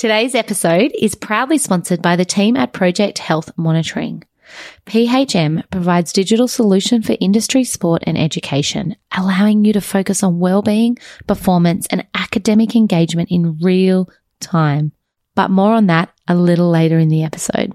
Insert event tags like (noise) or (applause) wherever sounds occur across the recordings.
Today's episode is proudly sponsored by the team at Project Health Monitoring. PHM provides digital solution for industry, sport and education, allowing you to focus on well-being, performance and academic engagement in real time. But more on that a little later in the episode.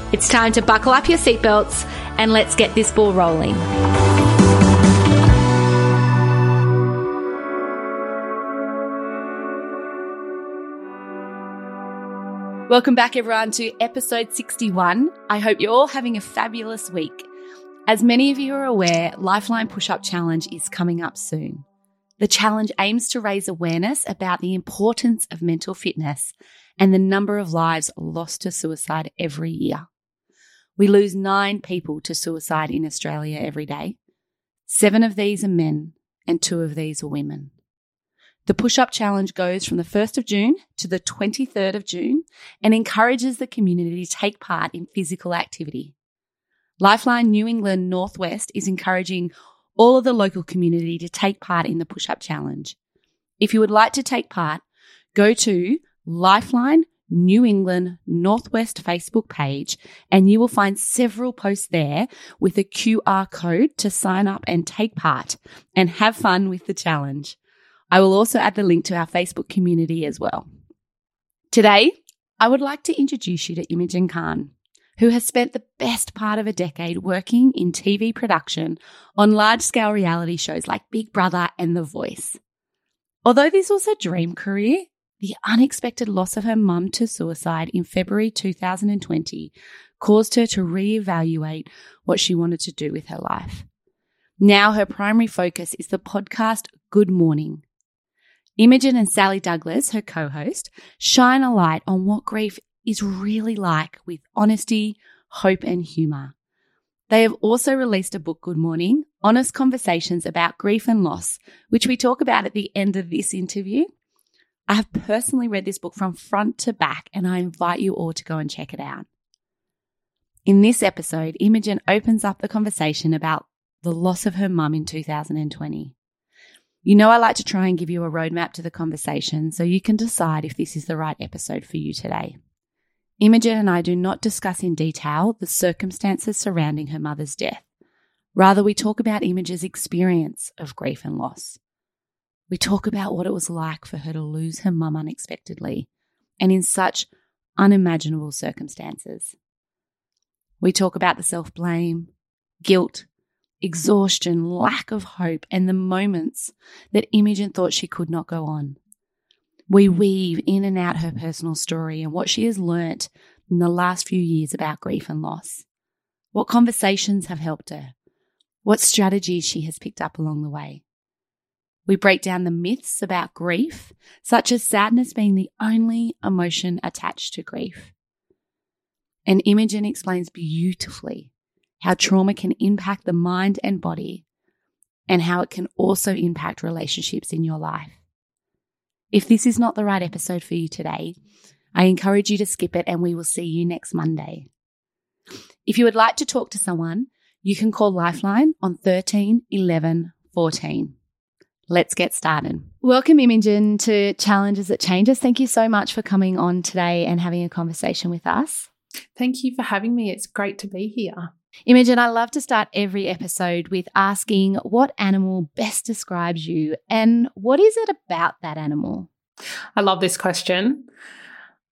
It's time to buckle up your seatbelts and let's get this ball rolling. Welcome back, everyone, to episode 61. I hope you're all having a fabulous week. As many of you are aware, Lifeline Push Up Challenge is coming up soon. The challenge aims to raise awareness about the importance of mental fitness and the number of lives lost to suicide every year. We lose nine people to suicide in Australia every day. Seven of these are men, and two of these are women. The push up challenge goes from the 1st of June to the 23rd of June and encourages the community to take part in physical activity. Lifeline New England Northwest is encouraging all of the local community to take part in the push up challenge. If you would like to take part, go to Lifeline New England Northwest Facebook page, and you will find several posts there with a QR code to sign up and take part and have fun with the challenge. I will also add the link to our Facebook community as well. Today, I would like to introduce you to Imogen Carn, who has spent the best part of a decade working in TV production on large scale reality shows like Big Brother and The Voice. Although this was her dream career, the unexpected loss of her mum to suicide in February 2020 caused her to reevaluate what she wanted to do with her life. Now her primary focus is the podcast Good Mourning. Imogen and Sally Douglas, her co host, shine a light on what grief is really like with honesty, hope, and humour. They have also released a book, Good Mourning Honest Conversations about Grief and Loss, which we talk about at the end of this interview. I have personally read this book from front to back, and I invite you all to go and check it out. In this episode, Imogen opens up the conversation about the loss of her mum in 2020. You know, I like to try and give you a roadmap to the conversation so you can decide if this is the right episode for you today. Imogen and I do not discuss in detail the circumstances surrounding her mother's death. Rather, we talk about Imogen's experience of grief and loss. We talk about what it was like for her to lose her mum unexpectedly and in such unimaginable circumstances. We talk about the self blame, guilt, exhaustion, lack of hope, and the moments that Imogen thought she could not go on. We weave in and out her personal story and what she has learnt in the last few years about grief and loss. What conversations have helped her? What strategies she has picked up along the way? We break down the myths about grief, such as sadness being the only emotion attached to grief. And Imogen explains beautifully how trauma can impact the mind and body and how it can also impact relationships in your life. If this is not the right episode for you today, I encourage you to skip it and we will see you next Monday. If you would like to talk to someone, you can call Lifeline on 13 11 14. Let's get started. Welcome, Imogen, to Challenges That Change Us. Thank you so much for coming on today and having a conversation with us. Thank you for having me. It's great to be here. Imogen, I love to start every episode with asking what animal best describes you and what is it about that animal? I love this question.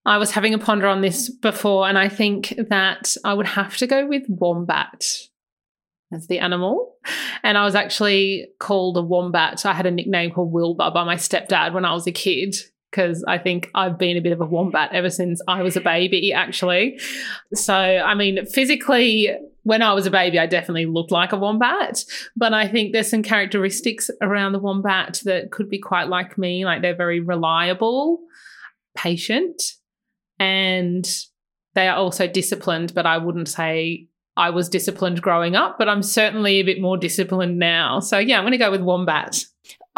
I was having a ponder on this before, and I think that I would have to go with wombat as the animal. And I was actually called a wombat. I had a nickname called Wilbur by my stepdad when I was a kid. because I think I've been a bit of a wombat ever since I was a baby, actually. So, I mean, physically, when I was a baby, I definitely looked like a wombat, but I think there's some characteristics around the wombat that could be quite like me. Like they're very reliable, patient, and they are also disciplined, but I wouldn't say I was disciplined growing up, but I'm certainly a bit more disciplined now. So, yeah, I'm going to go with wombat.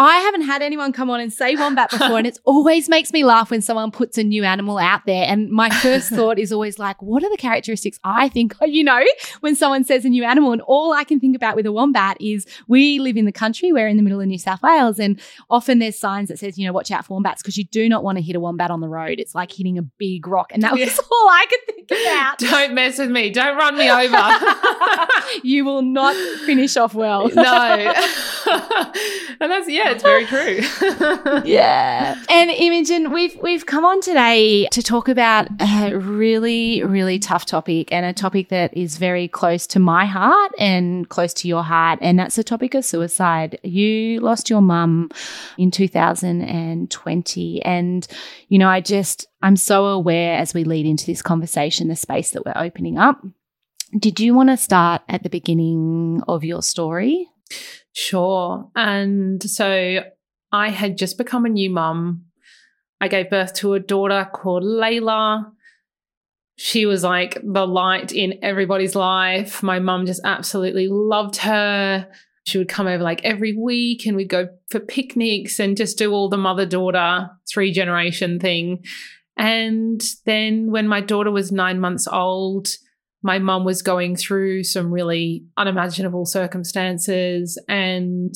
I haven't had anyone come on and say wombat (laughs) before, and it always makes me laugh when someone puts a new animal out there. And my first (laughs) thought is always like, what are the characteristics I think, you know, when someone says a new animal? And all I can think about with a wombat is we live in the country, we're in the middle of New South Wales, and often there's signs that says, you know, watch out for wombats because you do not want to hit a wombat on the road. It's like hitting a big rock. And that was yeah. (laughs) all I could think about. Don't mess with me. Don't run me over. you will not finish off well. no. and that's, yeah, it's very true. (laughs) yeah. And Imogen, we've we've come on today to talk about a really, really tough topic and a topic that is very close to my heart and close to your heart. And that's the topic of suicide. You lost your mum in 2020. And, you know, I just I'm so aware as we lead into this conversation, the space that we're opening up. Did you want to start at the beginning of your story? Sure. And so I had just become a new mum. I gave birth to a daughter called Layla. She was like the light in everybody's life. My mum just absolutely loved her. She would come over like every week and we'd go for picnics and just do all the mother daughter three generation thing. And then when my daughter was nine months old, my mum was going through some really unimaginable circumstances and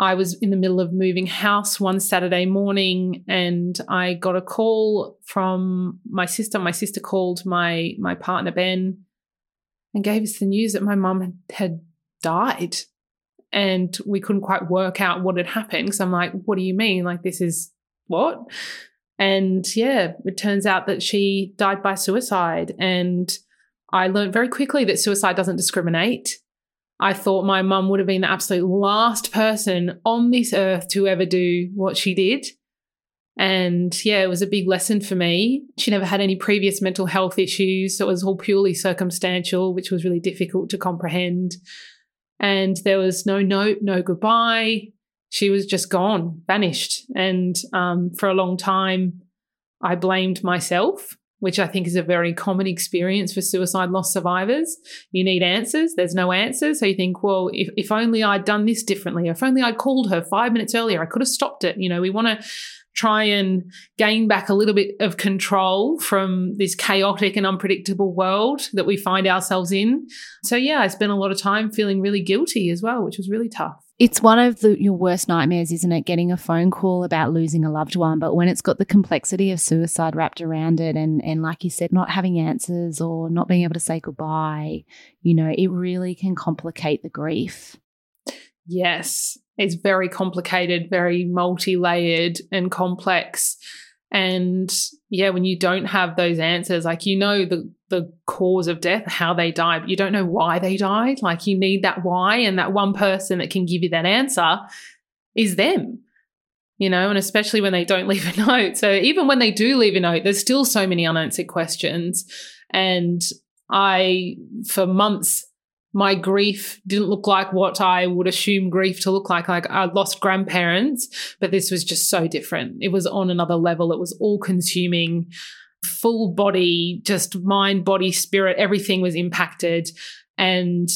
I was in the middle of moving house one Saturday morning and I got a call from my sister. My sister called my my partner Ben and gave us the news that my mum had died. And we couldn't quite work out what had happened. Because I'm like, what do you mean? Like this is what? And yeah, it turns out that she died by suicide. And I learned very quickly that suicide doesn't discriminate. I thought my mum would have been the absolute last person on this earth to ever do what she did. And yeah, it was a big lesson for me. She never had any previous mental health issues. So it was all purely circumstantial, which was really difficult to comprehend. And there was no note, no goodbye she was just gone, vanished. And um, for a long time, I blamed myself, which I think is a very common experience for suicide loss survivors. You need answers, there's no answers. So you think, well, if, if only I'd done this differently, if only I'd called her five minutes earlier, I could have stopped it. You know, we want to try and gain back a little bit of control from this chaotic and unpredictable world that we find ourselves in. So, yeah, I spent a lot of time feeling really guilty as well, which was really tough. It's one of the, your worst nightmares, isn't it? Getting a phone call about losing a loved one. But when it's got the complexity of suicide wrapped around it, and, and like you said, not having answers or not being able to say goodbye, you know, it really can complicate the grief. Yes, it's very complicated, very multi layered and complex. And yeah, when you don't have those answers, like you know the the cause of death, how they died, but you don't know why they died. Like you need that why, and that one person that can give you that answer is them. You know, and especially when they don't (laughs) leave a note. So even when they do leave a note, there's still so many unanswered questions. And I, for months, my grief didn't look like what I would assume grief to look like. Like I lost grandparents, but this was just so different. It was on another level. It was all consuming, full body, just mind, body, spirit, everything was impacted. And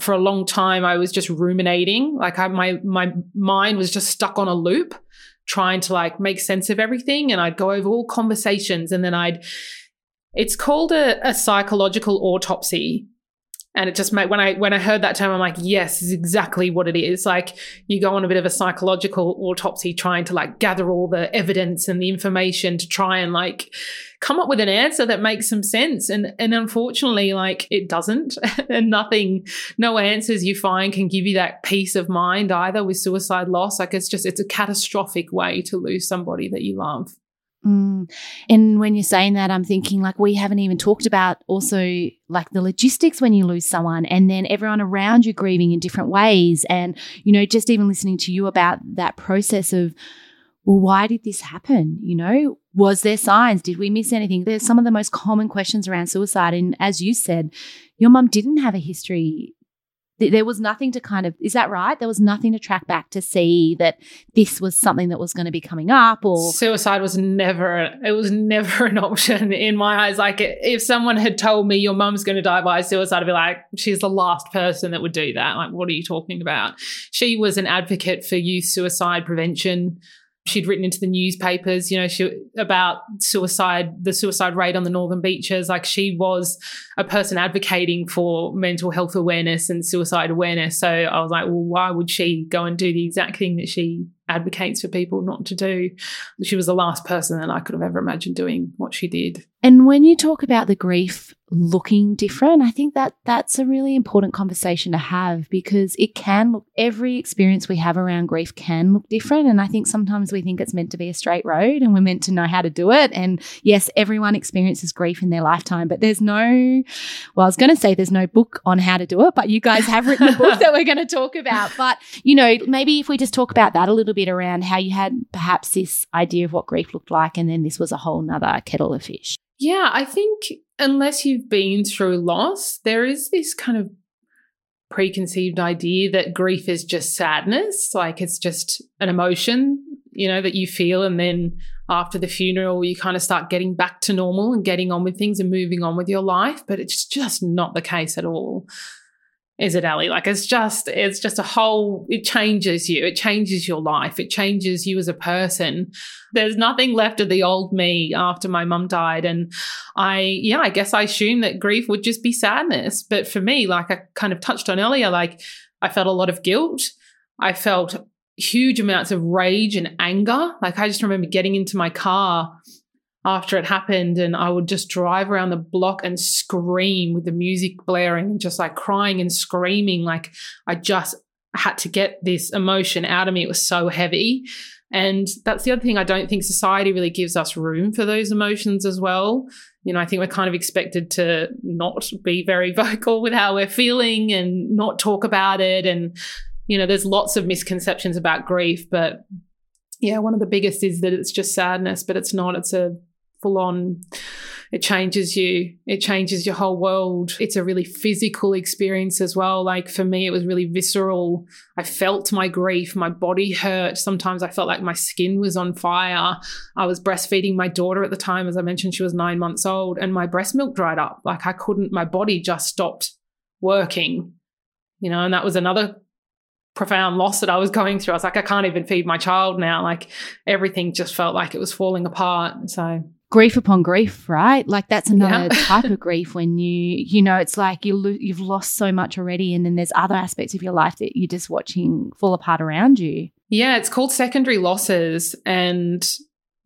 for a long time, I was just ruminating. Like I, my, my mind was just stuck on a loop, trying to like make sense of everything. And I'd go over all conversations and then I'd, it's called a, a psychological autopsy and it just made when I when I heard that term, I'm like, yes, is exactly what it is. Like you go on a bit of a psychological autopsy, trying to like gather all the evidence and the information to try and like come up with an answer that makes some sense. And and unfortunately, like it doesn't. (laughs) and nothing, no answers you find can give you that peace of mind either with suicide loss. Like it's just it's a catastrophic way to lose somebody that you love. Mm. And when you're saying that, I'm thinking like we haven't even talked about also like the logistics when you lose someone and then everyone around you grieving in different ways. And, you know, just even listening to you about that process of well, why did this happen? You know, was there signs? Did we miss anything? There's some of the most common questions around suicide. And as you said, your mum didn't have a history. There was nothing to kind of, is that right? There was nothing to track back to see that this was something that was going to be coming up or. Suicide was never, it was never (laughs) an option in my eyes. Like if someone had told me your mum's going to die by suicide, I'd be like, she's the last person that would do that. Like, what are you talking about? She was an advocate for youth suicide prevention she'd written into the newspapers, you know, she about suicide, the suicide rate on the northern beaches. Like she was a person advocating for mental health awareness and suicide awareness. So I was like, well, why would she go and do the exact thing that she advocates for people not to do? She was the last person that I could have ever imagined doing what she did. And when you talk about the grief looking different, I think that that's a really important conversation to have because it can look, every experience we have around grief can look different. And I think sometimes we think it's meant to be a straight road and we're meant to know how to do it. And yes, everyone experiences grief in their lifetime, but there's no, well, I was going to say there's no book on how to do it, but you guys have written a book (laughs) that we're going to talk about. But, you know, maybe if we just talk about that a little bit around how you had perhaps this idea of what grief looked like, and then this was a whole nother kettle of fish. Yeah, I think unless you've been through loss, there is this kind of preconceived idea that grief is just sadness, like it's just an emotion, you know, that you feel. And then after the funeral, you kind of start getting back to normal and getting on with things and moving on with your life. But it's just not the case at all is it Ali? Like it's just it's just a whole it changes you. It changes your life. It changes you as a person. There's nothing left of the old me after my mum died. And I yeah, I guess I assumed that grief would just be sadness. But for me, like I kind of touched on earlier, like I felt a lot of guilt. I felt huge amounts of rage and anger. Like I just remember getting into my car after it happened and I would just drive around the block and scream with the music blaring and just like crying and screaming like I just had to get this emotion out of me. It was so heavy. And that's the other thing I don't think society really gives us room for those emotions as well. You know I think we're kind of expected to not be very (laughs) vocal with how we're feeling and not talk about it. And you know there's lots of misconceptions about grief but yeah, one of the biggest is that it's just sadness, but it's not. It's a full on it changes you it changes your whole world. It's a really physical experience as well. Like for me it was really visceral. I felt my grief my body hurt. Sometimes i felt like my skin was on fire. I was breastfeeding my daughter at the time. As i mentioned she was 9 months old and my breast milk dried up. Like i couldn't my body just stopped working you know and that was another profound loss that I was going through. I was like, I can't even feed my child now. Like everything just felt like it was falling apart. So grief upon grief, right? Like that's another yeah. (laughs) type of grief when you, you know, it's like you lo- you've lost so much already, and then there's other aspects of your life that you're just watching fall apart around you. Yeah, it's called secondary losses, and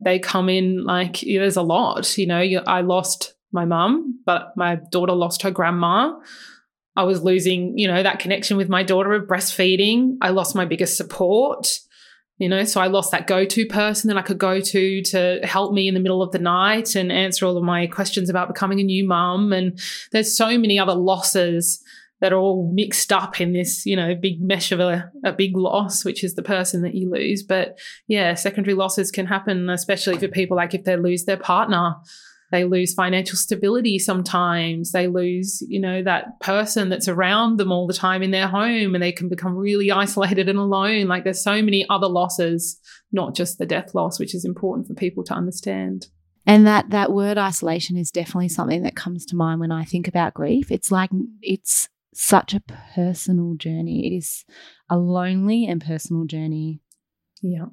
they come in like there's a lot. You know, I lost my mum, but my daughter lost her grandma. I was losing, you know, that connection with my daughter of breastfeeding. I lost my biggest support you know so i lost that go-to person that i could go to to help me in the middle of the night and answer all of my questions about becoming a new mum. And there's so many other losses that are all mixed up in this you know big mesh of a, a big loss which is the person that you lose. But yeah secondary losses can happen especially for people like if they lose their partner they lose financial stability sometimes. They lose you know that person that's around them all the time in their home and they can become really isolated and alone. Like there's so many other losses not just the death loss which is important for people to understand. And that that word isolation is definitely something that comes to mind when i think about grief. It's like it's such a personal journey. It is a lonely and personal journey. Yeah.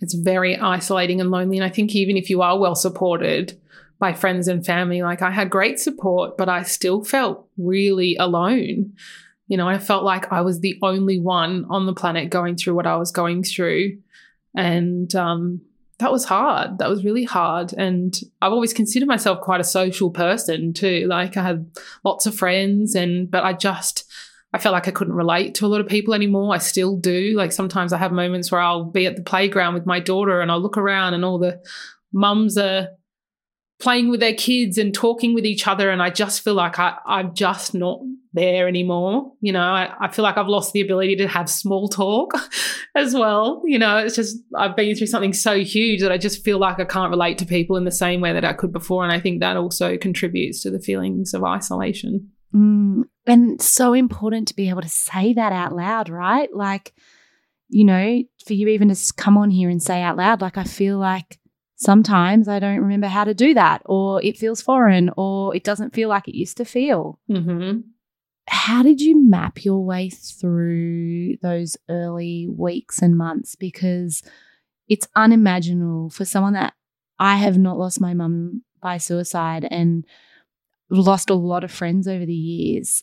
It's very isolating and lonely and i think even if you are well supported by friends and family. Like I had great support, but I still felt really alone. You know, I felt like I was the only one on the planet going through what I was going through. And um, that was hard. That was really hard. And I've always considered myself quite a social person too. Like I had lots of friends and but I just I felt like I couldn't relate to a lot of people anymore. I still do. Like sometimes I have moments where I'll be at the playground with my daughter and I'll look around and all the mums are playing with their kids and talking with each other. And I just feel like I, I'm just not there anymore. You know, I, I feel like I've lost the ability to have small talk (laughs) as well. You know, it's just, I've been through something so huge that I just feel like I can't relate to people in the same way that I could before. And I think that also contributes to the feelings of isolation. Mm, and so important to be able to say that out loud, right? Like, you know, for you even to come on here and say out loud, like, I feel like sometimes I don't remember how to do that, or it feels foreign, or it doesn't feel like it used to feel. Mm-hmm. How did you map your way through those early weeks and months? Because it's unimaginable for someone that I have not lost my mum by suicide and lost a lot of friends over the years.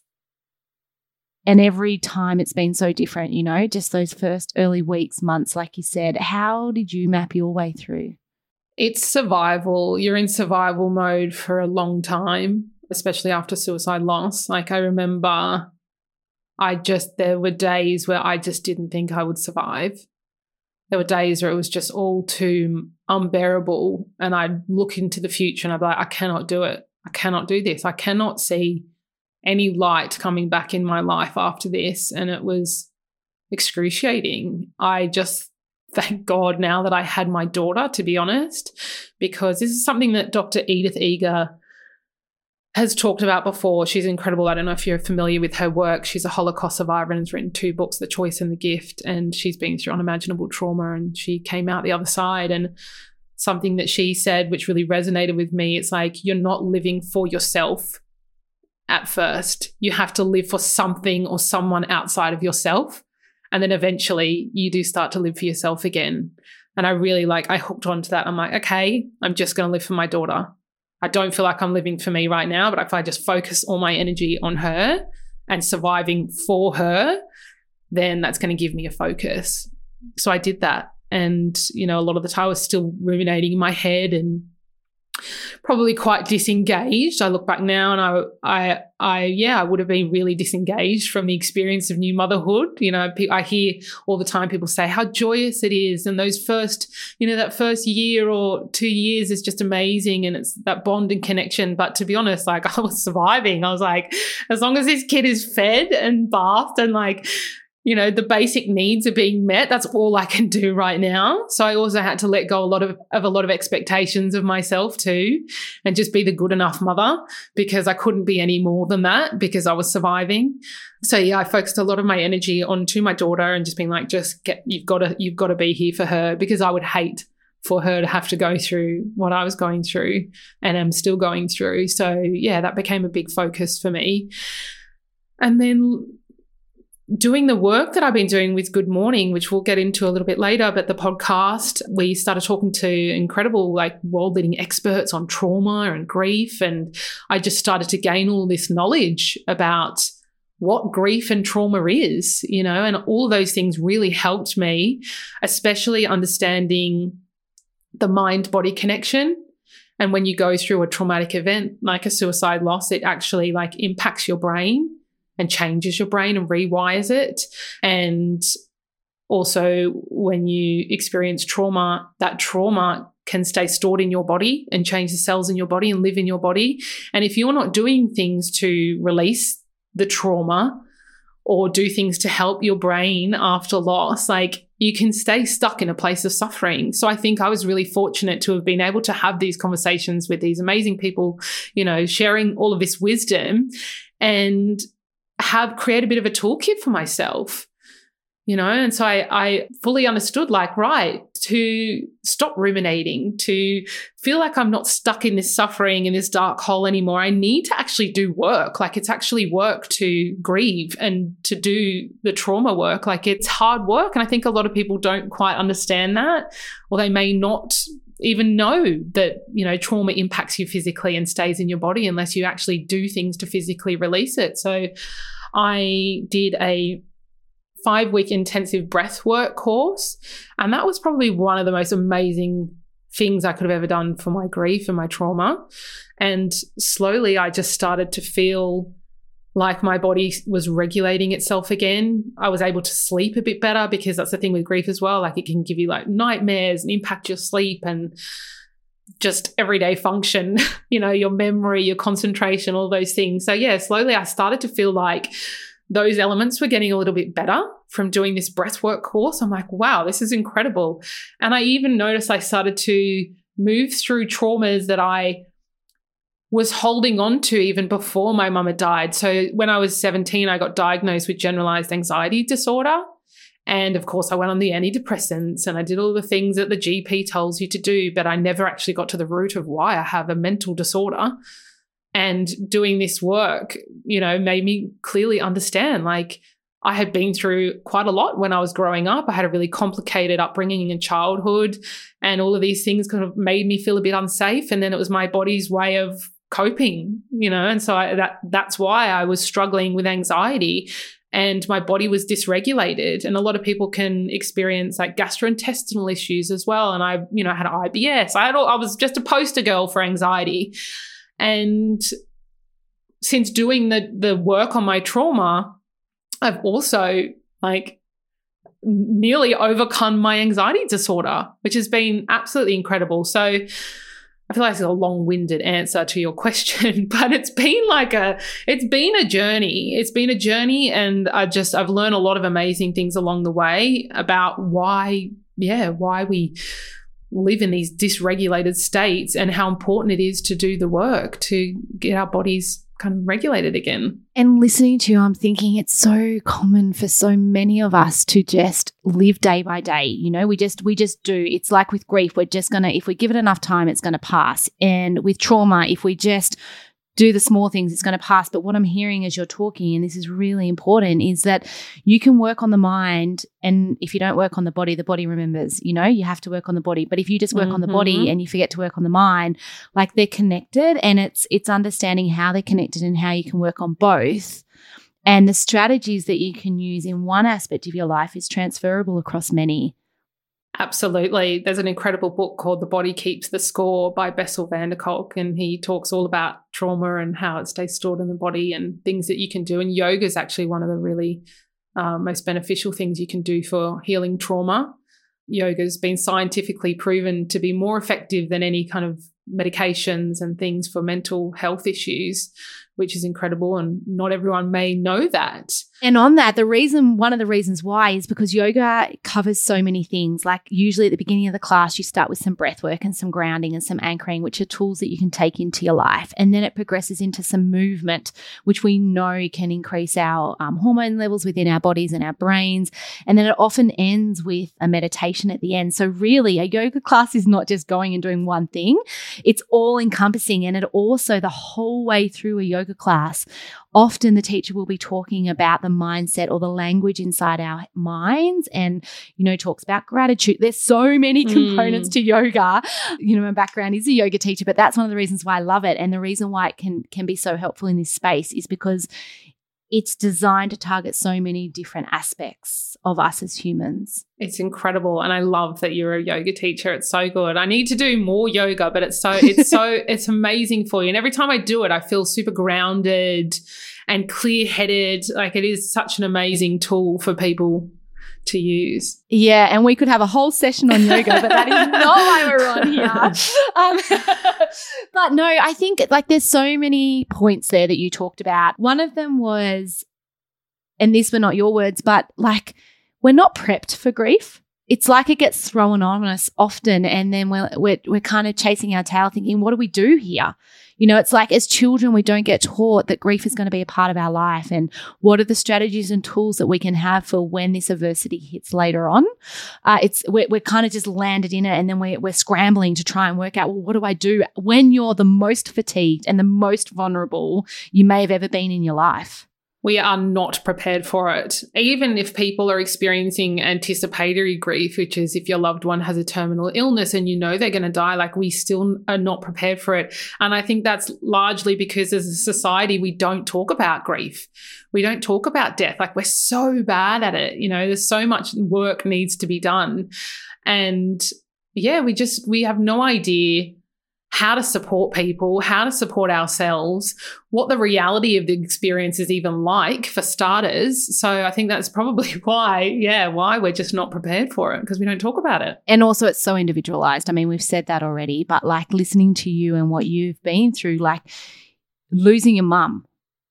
And every time it's been so different, you know, just those first early weeks, months, like you said. How did you map your way through? It's survival. You're in survival mode for a long time, especially after suicide loss. Like, I remember I just, there were days where I just didn't think I would survive. There were days where it was just all too unbearable. And I'd look into the future and I'd be like, I cannot do it. I cannot do this. I cannot see any light coming back in my life after this. And it was excruciating. I just thank God now that I had my daughter, to be honest, because this is something that Dr. Edith Eger has talked about before. She's incredible. I don't know if you're familiar with her work. She's a Holocaust survivor and has written two books, The Choice and the Gift. And she's been through unimaginable trauma and she came out the other side. And something that she said, which really resonated with me. It's like you're not living for yourself at first. You have to live for something or someone outside of yourself. And then eventually you do start to live for yourself again. And I really like, I hooked onto that. I'm like, okay, I'm just going to live for my daughter. I don't feel like I'm living for me right now, but if I just focus all my energy on her and surviving for her, then that's going to give me a focus. So I did that. And, you know, a lot of the time I was still ruminating in my head and probably quite disengaged. I look back now and I, I, I, yeah, I would have been really disengaged from the experience of new motherhood. You know, I hear all the time people say how joyous it is, and those first, you know, that first year or two years is just amazing, and it's that bond and connection. But to be honest, like (laughs) I was surviving. I was like, as long as this kid is fed and bathed and like you know, the basic needs are being met. That's all I can do right now. So I also had to let go a lot of, of a lot of expectations of myself too, and just be the good enough mother because I couldn't be any more than that because I was surviving. So yeah, I focused a lot of my energy onto my daughter and just being like, just get, you've got to, you've got to be here for her because I would hate for her to have to go through what I was going through and am still going through. So yeah, that became a big focus for me. And then doing the work that I've been doing with Good Mourning, which we'll get into a little bit later, but the podcast, we started talking to incredible, like world leading experts on trauma and grief. And I just started to gain all this knowledge about what grief and trauma is, you know, and all those things really helped me, especially understanding the mind body connection. And when you go through a traumatic event like a suicide loss, it actually like impacts your brain and changes your brain and rewires it. And also, when you experience trauma, that trauma can stay stored in your body and change the cells in your body and live in your body. And if you're not doing things to release the trauma or do things to help your brain after loss, like you can stay stuck in a place of suffering. So I think I was really fortunate to have been able to have these conversations with these amazing people, you know, sharing all of this wisdom and have create a bit of a toolkit for myself you know? And so I, I fully understood like right to stop ruminating to feel like i'm not stuck in this suffering in this dark hole anymore. I need to actually do work. Like it's actually work to grieve and to do the trauma work. Like it's hard work. And i think a lot of people don't quite understand that or they may not even know that you know trauma impacts you physically and stays in your body unless you actually do things to physically release it. So i did a five week intensive breath work course and that was probably one of the most amazing things i could have ever done for my grief and my trauma. And slowly i just started to feel like my body was regulating itself again. I was able to sleep a bit better because that's the thing with grief as well. Like it can give you like nightmares and impact your sleep. And just everyday function, (laughs) you know, your memory, your concentration, all those things. So, yeah, slowly I started to feel like those elements were getting a little bit better from doing this breathwork course. I'm like, wow, this is incredible. And I even noticed I started to move through traumas that I was holding on to even before my mum had died. So when I was 17, I got diagnosed with generalized anxiety disorder. And of course, I went on the antidepressants and I did all the things that the GP tells you to do, but I never actually got to the root of why I have a mental disorder. And doing this work, you know, made me clearly understand like I had been through quite a lot when I was growing up. I had a really complicated upbringing in childhood, and all of these things kind of made me feel a bit unsafe. And then it was my body's way of coping, you know, and so I, that that's why I was struggling with anxiety. And my body was dysregulated. And a lot of people can experience like gastrointestinal issues as well. And i you know had ibs i had all, i was just a poster girl for anxiety. And since doing the the work on my trauma i've also like nearly overcome my anxiety disorder which has been absolutely incredible. So I feel like it's a long-winded answer to your question, (laughs) but it's been like a it's been a journey. It's been a journey and I just I've learned a lot of amazing things along the way about why yeah, why we live in these dysregulated states and how important it is to do the work to get our bodies kind of regulated again. And listening to you, I'm thinking it's so common for so many of us to just live day by day. You know, we just we just do. It's like with grief, we're just gonna if we give it enough time, it's gonna pass. And with trauma, if we just do the small things, it's going to pass. But what I'm hearing as you're talking, and this is really important, is that you can work on the mind. And if you don't work on the body, the body remembers, you know, you have to work on the body. But if you just work mm-hmm. on the body mm-hmm. and you forget to work on the mind, like they're connected and it's it's understanding how they're connected and how you can work on both. And the strategies that you can use in one aspect of your life is transferable across many. Absolutely. There's an incredible book called The Body Keeps the Score by Bessel van der Kolk, and he talks all about trauma and how it stays stored in the body and things that you can do. And yoga is actually one of the really uh, most beneficial things you can do for healing trauma. Yoga has been scientifically proven to be more effective than any kind of medications and things for mental health issues which is incredible. And not everyone may know that. And on that, the reason, one of the reasons why is because yoga covers so many things. Like usually at the beginning of the class, you start with some breath work and some grounding and some anchoring, which are tools that you can take into your life. And then it progresses into some movement, which we know can increase our um, hormone levels within our bodies and our brains. And then it often ends with a meditation at the end. So really, a yoga class is not just going and doing one thing. It's all encompassing. And it also the whole way through a yoga yoga class, often the teacher will be talking about the mindset or the language inside our minds and, you know, talks about gratitude. There's so many mm. components mm. to yoga. You know, my background is a yoga teacher, but that's one of the reasons why I love it. And the reason why it can can be so helpful in this space is because it's designed to target so many different aspects of us as humans. It's incredible and I love that you're a yoga teacher. It's so good. I need to do more yoga, but it's so it's so (laughs) it's amazing for you. And every time I do it, I feel super grounded and clear-headed. Like it is such an amazing tool for people to use. Yeah, and we could have a whole session on yoga, but that is (laughs) not why we're on here. (laughs) Um, (laughs) but no, I think like there's so many points there that you talked about. One of them was, and these were not your words, but like we're not prepped for grief. It's like it gets thrown on us often, and then we're, we're, we're kind of chasing our tail thinking, what do we do here? You know, it's like as children, we don't get taught that grief is going to be a part of our life and what are the strategies and tools that we can have for when this adversity hits later on. Uh, it's we're, we're kind of just landed in it and then we're, we're scrambling to try and work out, well, what do I do when you're the most fatigued and the most vulnerable you may have ever been in your life? We are not prepared for it. Even if people are experiencing anticipatory grief, which is if your loved one has a terminal illness and you know they're going to die, like we still are not prepared for it. And I think that's largely because as a society, we don't talk about grief. We don't talk about death. Like we're so bad at it. You know, there's so much work needs to be done. And yeah, we just, we have no idea how to support people, how to support ourselves, what the reality of the experience is even like for starters. So I think that's probably (laughs) why, yeah, why we're just not prepared for it because we don't talk about it. And also, it's so individualized. I mean, we've said that already, but like listening to you and what you've been through, like losing your mum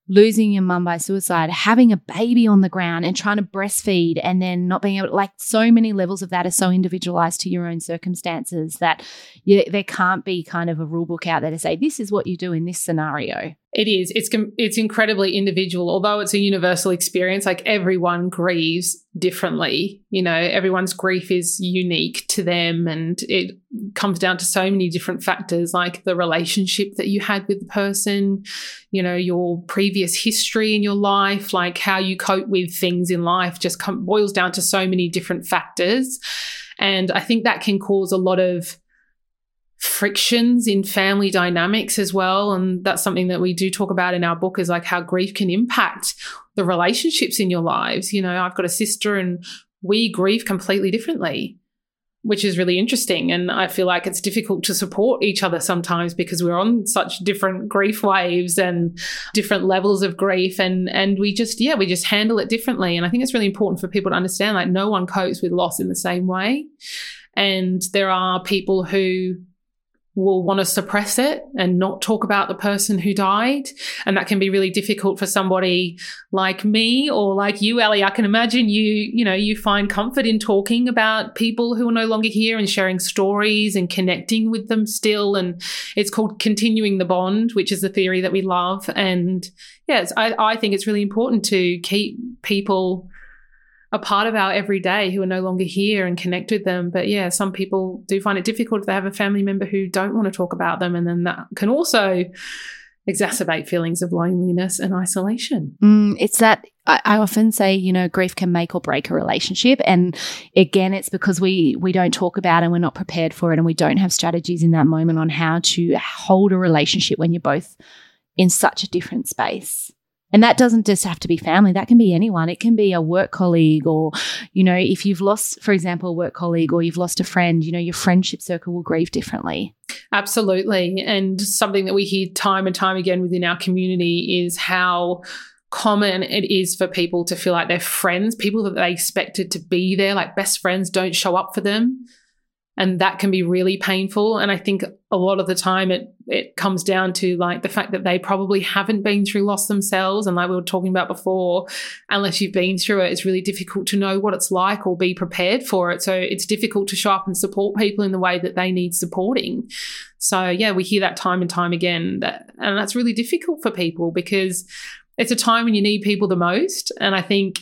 losing your mum by suicide, having a baby on the ground and trying to breastfeed and then not being able to, like, so many levels of that are so individualized to your own circumstances that you, there can't be kind of a rule book out there to say, this is what you do in this scenario. It is. It's it's incredibly individual. Although it's a universal experience, like everyone grieves differently. You know, everyone's grief is unique to them, and it comes down to so many different factors, like the relationship that you had with the person, you know, your previous history in your life, like how you cope with things in life. Just come, boils down to so many different factors, and I think that can cause a lot of frictions in family dynamics as well. And that's something that we do talk about in our book is like how grief can impact the relationships in your lives. You know, I've got a sister and we grieve completely differently, which is really interesting. And I feel like it's difficult to support each other sometimes because we're on such different grief waves and different levels of grief. And, and we just, yeah, we just handle it differently. And I think it's really important for people to understand like no one copes with loss in the same way. And there are people who will want to suppress it and not talk about the person who died. And that can be really difficult for somebody like me or like you, Ali. I can imagine you, you know, you find comfort in talking about people who are no longer here and sharing stories and connecting with them still. And it's called continuing the bond, which is the theory that we love. And yes, I, I think it's really important to keep people a part of our everyday who are no longer here and connect with them. But yeah, some people do find it difficult if they have a family member who don't want to talk about them. And then that can also exacerbate feelings of loneliness and isolation. Mm, it's that I, I, often say, you know, grief can make or break a relationship. And again, it's because we we don't talk about and we're not prepared for it and we don't have strategies in that moment on how to hold a relationship when you're both in such a different space. And that doesn't just have to be family, that can be anyone. It can be a work colleague, or, you know, if you've lost, for example, a work colleague or you've lost a friend, you know, your friendship circle will grieve differently. Absolutely. And something that we hear time and time again within our community is how common it is for people to feel like their friends, people that they expected to be there, like best friends, don't show up for them and that can be really painful. And i think a lot of the time it it comes down to like the fact that they probably haven't been through loss themselves. And like we were talking about before unless you've been through it it's really difficult to know what it's like or be prepared for it. So it's difficult to show up and support people in the way that they need supporting. So yeah we hear that time and time again that and that's really difficult for people because it's a time when you need people the most. And i think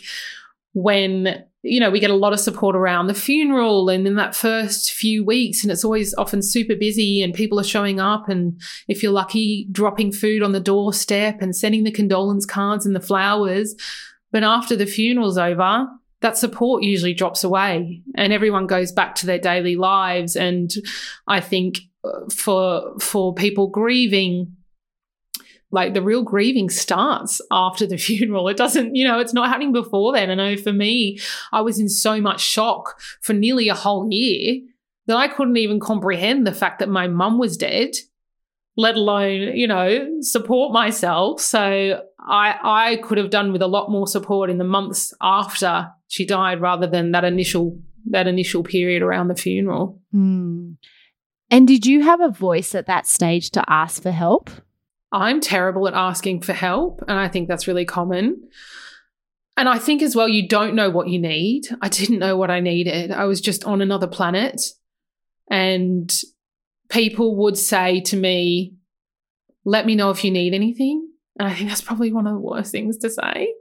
when you know, we get a lot of support around the funeral and in that first few weeks, and it's always often super busy, and people are showing up. And if you're lucky, dropping food on the doorstep and sending the condolence cards and the flowers. But after the funeral's over, that support usually drops away and everyone goes back to their daily lives. And I think uh, for for people grieving, like the real grieving starts after the (laughs) funeral. It doesn't, you know, it's not happening before then. I know for me, I was in so much shock for nearly a whole year that I couldn't even comprehend the fact that my mum was dead, let alone, you know, support myself. So I I could have done with a lot more support in the months after she died rather than that initial that initial period around the funeral. Mm. And did you have a voice at that stage to ask for help? I'm terrible at asking for help. And I think that's really common. And I think as well, you don't know what you need. I didn't know what I needed. I was just on another planet. And people would say to me, let me know if you need anything. And I think that's probably one of the worst things to say,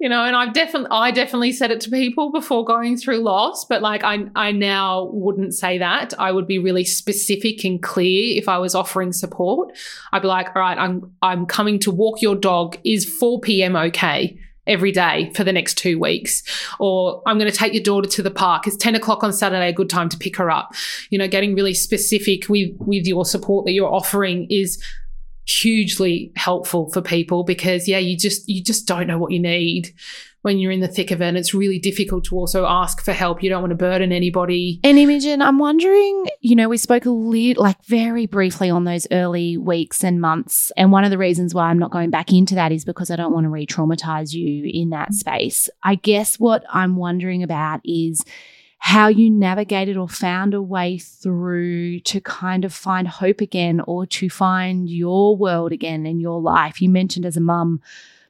you know. And I've definitely, I definitely said it to people before going through loss, but like I, I now wouldn't say that. I would be really specific and clear if I was offering support. I'd be like, all right, I'm, I'm coming to walk your dog. Is 4 p.m. okay? every day for the next two weeks. Or I'm going to take your daughter to the park. It's 10 o'clock on Saturday, a good time to pick her up. You know, getting really specific with, with your support that you're offering is hugely helpful for people because yeah you just you just don't know what you need when you're in the thick of it. And it's really difficult to also ask for help. You don't want to burden anybody. And Imogen, I'm wondering, you know, we spoke a little, like very briefly on those early weeks and months. And one of the reasons why I'm not going back into that is because I don't want to re traumatize you in that mm. space. I guess what I'm wondering about is, how you navigated or found a way through to kind of find hope again or to find your world again in your life. You mentioned as a mum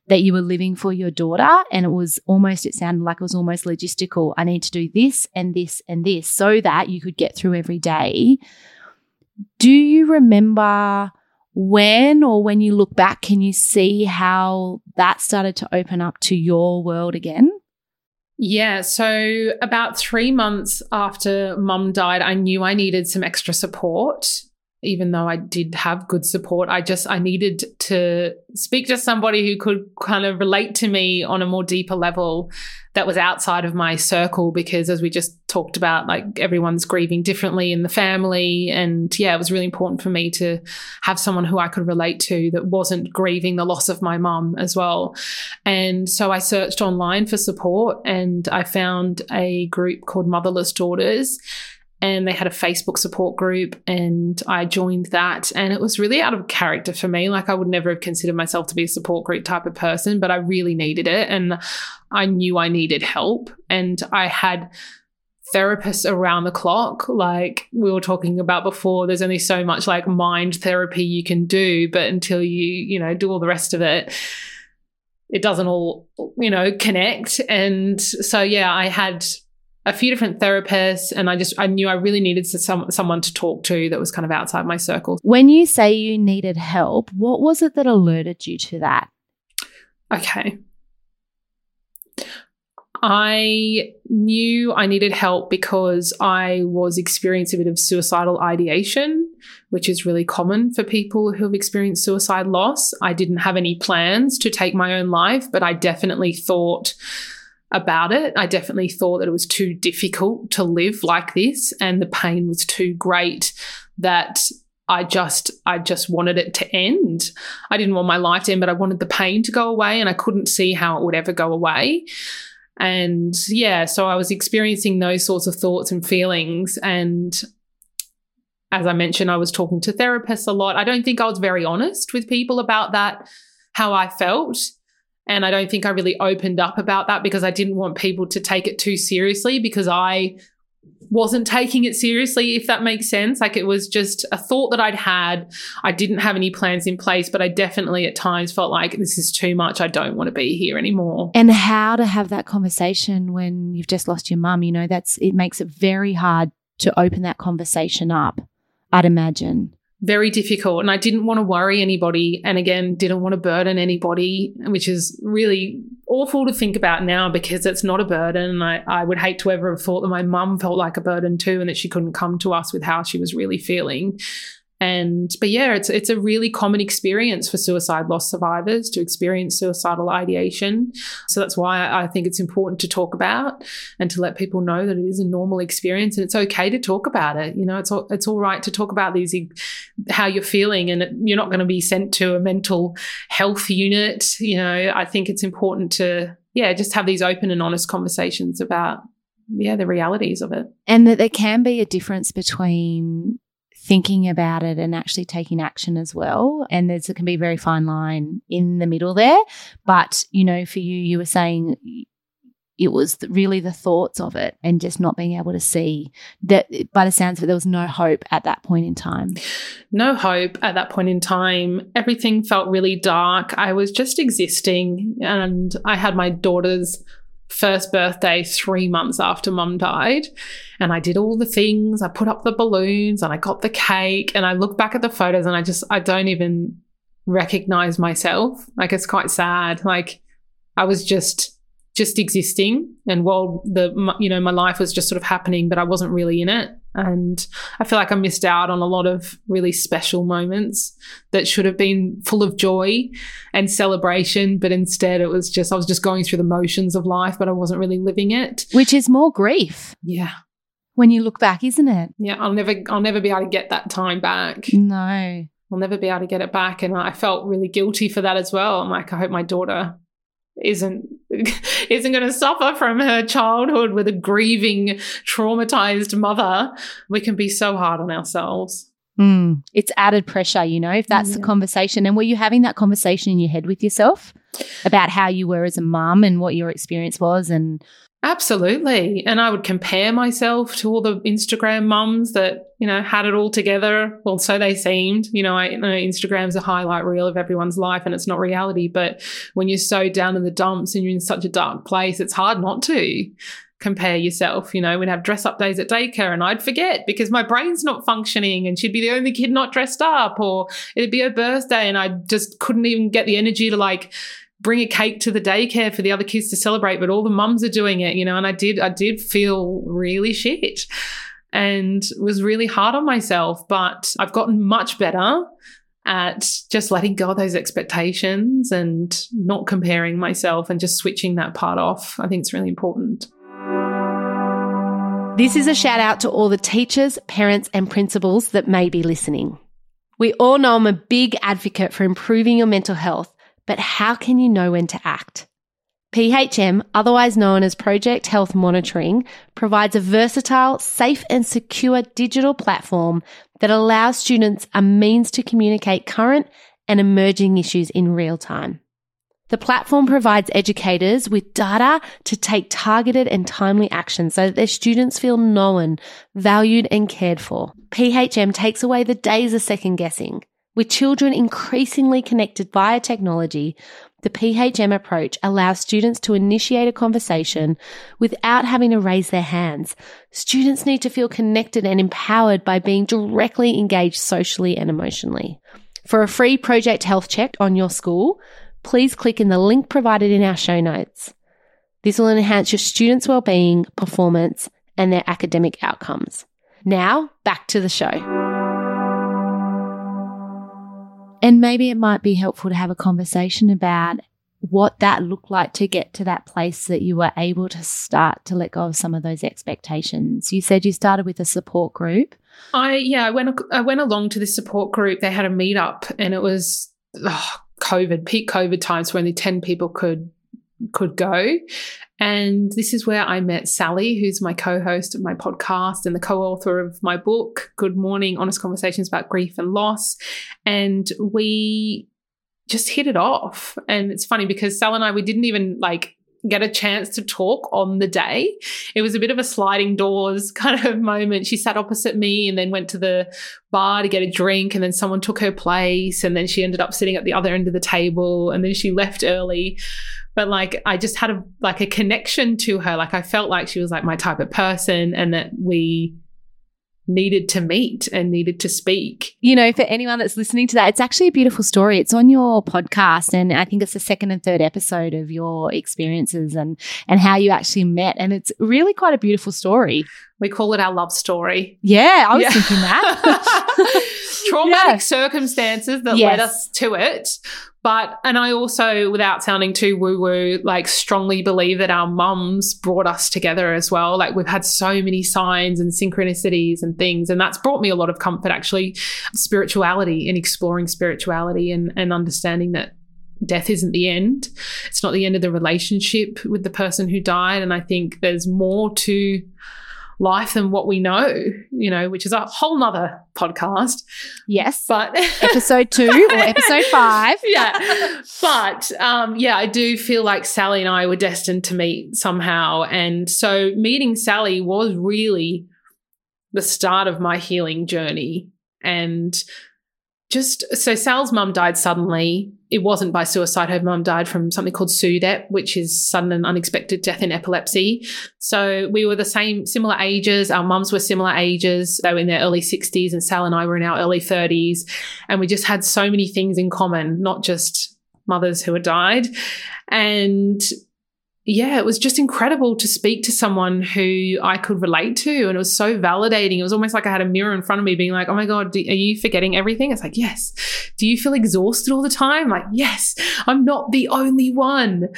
that you were living for your daughter and it was almost it sounded like it was almost logistical. I need to do this and this and this so that you could get through every day. Do you remember when or when you look back can you see how that started to open up to your world again yeah. So, about three months after mum died, I knew I needed some extra support. Even though I did have good support, I just I needed to speak to somebody who could kind of relate to me on a more deeper level that was outside of my circle because as we just talked about like everyone's grieving differently in the family. And yeah it was really important for me to have someone who I could relate to that wasn't grieving the loss of my mum as well. And so I searched online for support and I found a group called Motherless Daughters and they had a Facebook support group and I joined that and it was really out of character for me. Like I would never have considered myself to be a support group type of person but I really needed it and I knew I needed help and I had therapists around the clock like we were talking about before there's only so much like mind therapy you can do but until you you know do all the rest of it it doesn't all you know connect and so yeah I had a few different therapists and I just I knew I really needed some, someone to talk to that was kind of outside my circle. When you say you needed help, what was it that alerted you to that? Okay. I knew I needed help because I was experiencing a bit of suicidal ideation, which is really common for people who have experienced suicide loss. I didn't have any plans to take my own life, but I definitely thought about it. I definitely thought that it was too difficult to live like this and the pain was too great that I just I just wanted it to end. I didn't want my life to end, but I wanted the pain to go away and I couldn't see how it would ever go away. And yeah, so I was experiencing those sorts of thoughts and feelings and as I mentioned, I was talking to therapists a lot. I don't think I was very honest with people about that, how I felt. And I don't think I really opened up about that because I didn't want people to take it too seriously because I wasn't taking it seriously, if that makes sense. Like it was just a thought that I'd had. I didn't have any plans in place, but I definitely at times felt like this is too much. I don't want to be here anymore. And how to have that conversation when you've just lost your mum, you know, that's it makes it very hard to open that conversation up, I'd imagine very difficult. And I didn't want to worry anybody. And again, didn't want to burden anybody, which is really awful to think about now because it's not a burden. I, I would hate to ever have thought that my mum felt like a burden too and that she couldn't come to us with how she was really feeling. And but yeah, it's it's a really common experience for suicide loss survivors to experience suicidal ideation. So that's why I think it's important to talk about and to let people know that it is a normal experience and it's okay to talk about it. You know, it's all, it's all right to talk about these how you're feeling and you're not going to be sent to a mental health unit. You know, I think it's important to yeah, just have these open and honest conversations about yeah, the realities of it. And that there can be a difference between thinking about it and actually taking action as well. And there's it can be a very fine line in the middle there. But, you know, for you, you were saying it was really the thoughts of it and just not being able to see that by the sounds of it there was no hope at that point in time no hope at that point in time everything felt really dark i was just existing and i had my daughter's first birthday three months after mum died. And I did all the things. I put up the balloons and I got the cake. And I look back at the photos and I just, I don't even recognize myself. Like it's quite sad. Like I was just, just existing. And while the, you know, my life was just sort of happening, but I wasn't really in it. And I feel like I missed out on a lot of really special moments that should have been full of joy and celebration. But instead, it was just, I was just going through the motions of life, but I wasn't really living it. Which is more grief. Yeah. When you look back, isn't it? Yeah. I'll never, I'll never be able to get that time back. No. I'll never be able to get it back. And I felt really guilty for that as well. I'm like, I hope my daughter isn't (laughs) isn't going to suffer from her childhood with a grieving traumatized mother we can be so hard on ourselves Mm, it's added pressure, you know, if that's yeah. the conversation. And were you having that conversation in your head with yourself about how you were as a mum and what your experience was and Absolutely. And I would compare myself to all the Instagram mums that, you know, had it all together. Well, so they seemed. You know, I you know Instagram's a highlight reel of everyone's life and it's not reality. But when you're so down in the dumps and you're in such a dark place, it's hard not to compare yourself. You know, we'd have dress up days at daycare and I'd forget because my brain's not functioning and she'd be the only kid not dressed up, or it'd be her birthday and I just couldn't even get the energy to like bring a cake to the daycare for the other kids to celebrate, but all the mums are doing it, you know, and I did I did feel really shit and was really hard on myself, but I've gotten much better at just letting go of those expectations and not comparing myself and just switching that part off. I think it's really important. This is a shout out to all the teachers, parents, and principals that may be listening. We all know I'm a big advocate for improving your mental health but how can you know when to act? PHM, otherwise known as Project Health Monitoring, provides a versatile, safe and secure digital platform that allows students a means to communicate current and emerging issues in real time. The platform provides educators with data to take targeted and timely action so that their students feel known, valued and cared for. PHM takes away the days of second guessing. With children increasingly connected via technology, the PHM approach allows students to initiate a conversation without having to raise their hands. Students need to feel connected and empowered by being directly engaged socially and emotionally. For a free project health check on your school, please click in the link provided in our show notes. This will enhance your students' well-being, performance, and their academic outcomes. Now, back to the show. And maybe it might be helpful to have a conversation about what that looked like to get to that place that you were able to start to let go of some of those expectations. You said you started with a support group. I yeah, I went I went along to this support group. They had a meetup and it was oh, COVID, peak COVID times where only 10 people could could go. And this is where I met Sally, who's my co host of my podcast and the co author of my book, Good Mourning Honest Conversations about Grief and Loss. And we just hit it off. And it's funny because Sal and I, we didn't even like get a chance to talk on the day. It was a bit of a sliding doors (laughs) kind of moment. She sat opposite me and then went to the bar to get a drink and then someone took her place and then she ended up sitting at the other end of the table and then she left early but like I just had a like a connection to her. Like I felt like she was like my type of person and that we needed to meet and needed to speak. You know, for anyone that's listening to that, it's actually a beautiful story. It's on your podcast and I think it's the second and third episode of your experiences and and how you actually met and it's really quite a beautiful story. We call it our love story. Yeah, I was yeah. thinking that. (laughs) (laughs) Traumatic circumstances that yes. led us to it but, and I also, without sounding too woo woo, like strongly believe that our mums brought us together as well. Like we've had so many signs and synchronicities and things. And that's brought me a lot of comfort, actually, spirituality and exploring spirituality and, and understanding that death isn't the end. It's not the end of the relationship with the person who died. And I think there's more to life than what we know, you know, which is a whole nother podcast. Yes. But (laughs) episode two or episode five. (laughs) yeah. But um, yeah, I do feel like Sally and I were destined to meet somehow. And so meeting Sally was really the start of my healing journey. And just so Sal's mum died suddenly. It wasn't by suicide. Her mum died from something called SUDEP, which is sudden and unexpected death in epilepsy. So we were the same, similar ages. Our mums were similar ages. They were in their early 60s, and Sal and I were in our early 30s. And we just had so many things in common, not just mothers who had died. And yeah, it was just incredible to speak to someone who I could relate to. And it was so validating. It was almost like I had a mirror in front of me being like, oh my God, are you forgetting everything? It's like, yes. Do you feel exhausted all the time? Like, yes, I'm not the only one,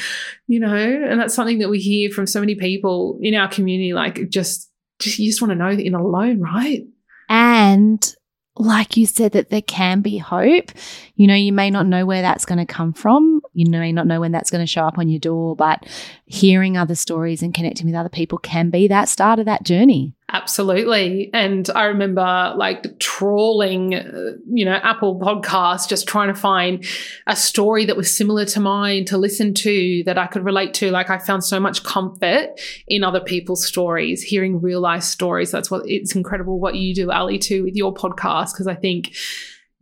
you know? And that's something that we hear from so many people in our community. Like, just, just you just want to know that you're not alone, right? And like you said, that there can be hope. You know, you may not know where that's going to come from. You may not know when that's going to show up on your door, but hearing other stories and connecting with other people can be that start of that journey. Absolutely. And I remember like trawling, uh, you know, Apple Podcasts, just trying to find a story that was similar to mine to listen to that I could relate to. Like I found so much comfort in other people's stories, hearing real life stories. That's what it's incredible what you do, Ali, too, with your podcast. Cause I think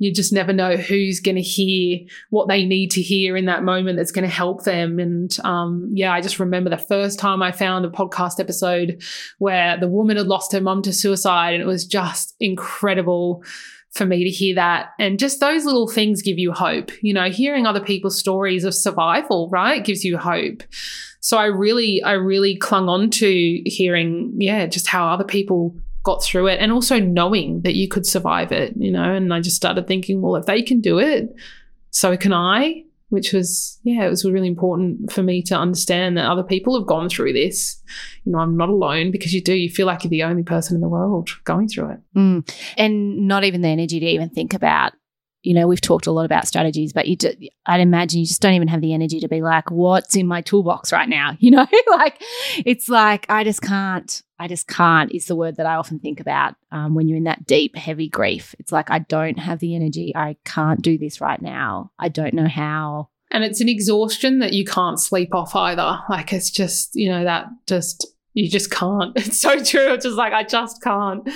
you just never know who's going to hear what they need to hear in that moment that's going to help them. And um, yeah, I just remember the first time I found a podcast episode where the woman had lost her mum to suicide, and it was just incredible for me to hear that. And just those little things give you hope. You know, hearing other people's stories of survival, right, gives you hope. So I really, I really clung on to hearing, yeah, just how other people got through it and also knowing that you could survive it, you know. And I just started thinking, well, if they can do it, so can I, which was, yeah, it was really important for me to understand that other people have gone through this. You know, I'm not alone because you do, you feel like you're the only person in the world going through it. Mm. And not even the energy to even think about you know, we've talked a lot about strategies, but you do, I'd imagine you just don't even have the energy to be like, what's in my toolbox right now? (laughs) You know, like it's like, I just can't, I just can't is the word that I often think about um, when you're in that deep, heavy grief. It's like, I don't have the energy. I can't do this right now. I don't know how. And it's an exhaustion that you can't sleep off either. Like it's just, you know, that just, you just can't. (laughs) It's so true. It's just like, I just can't.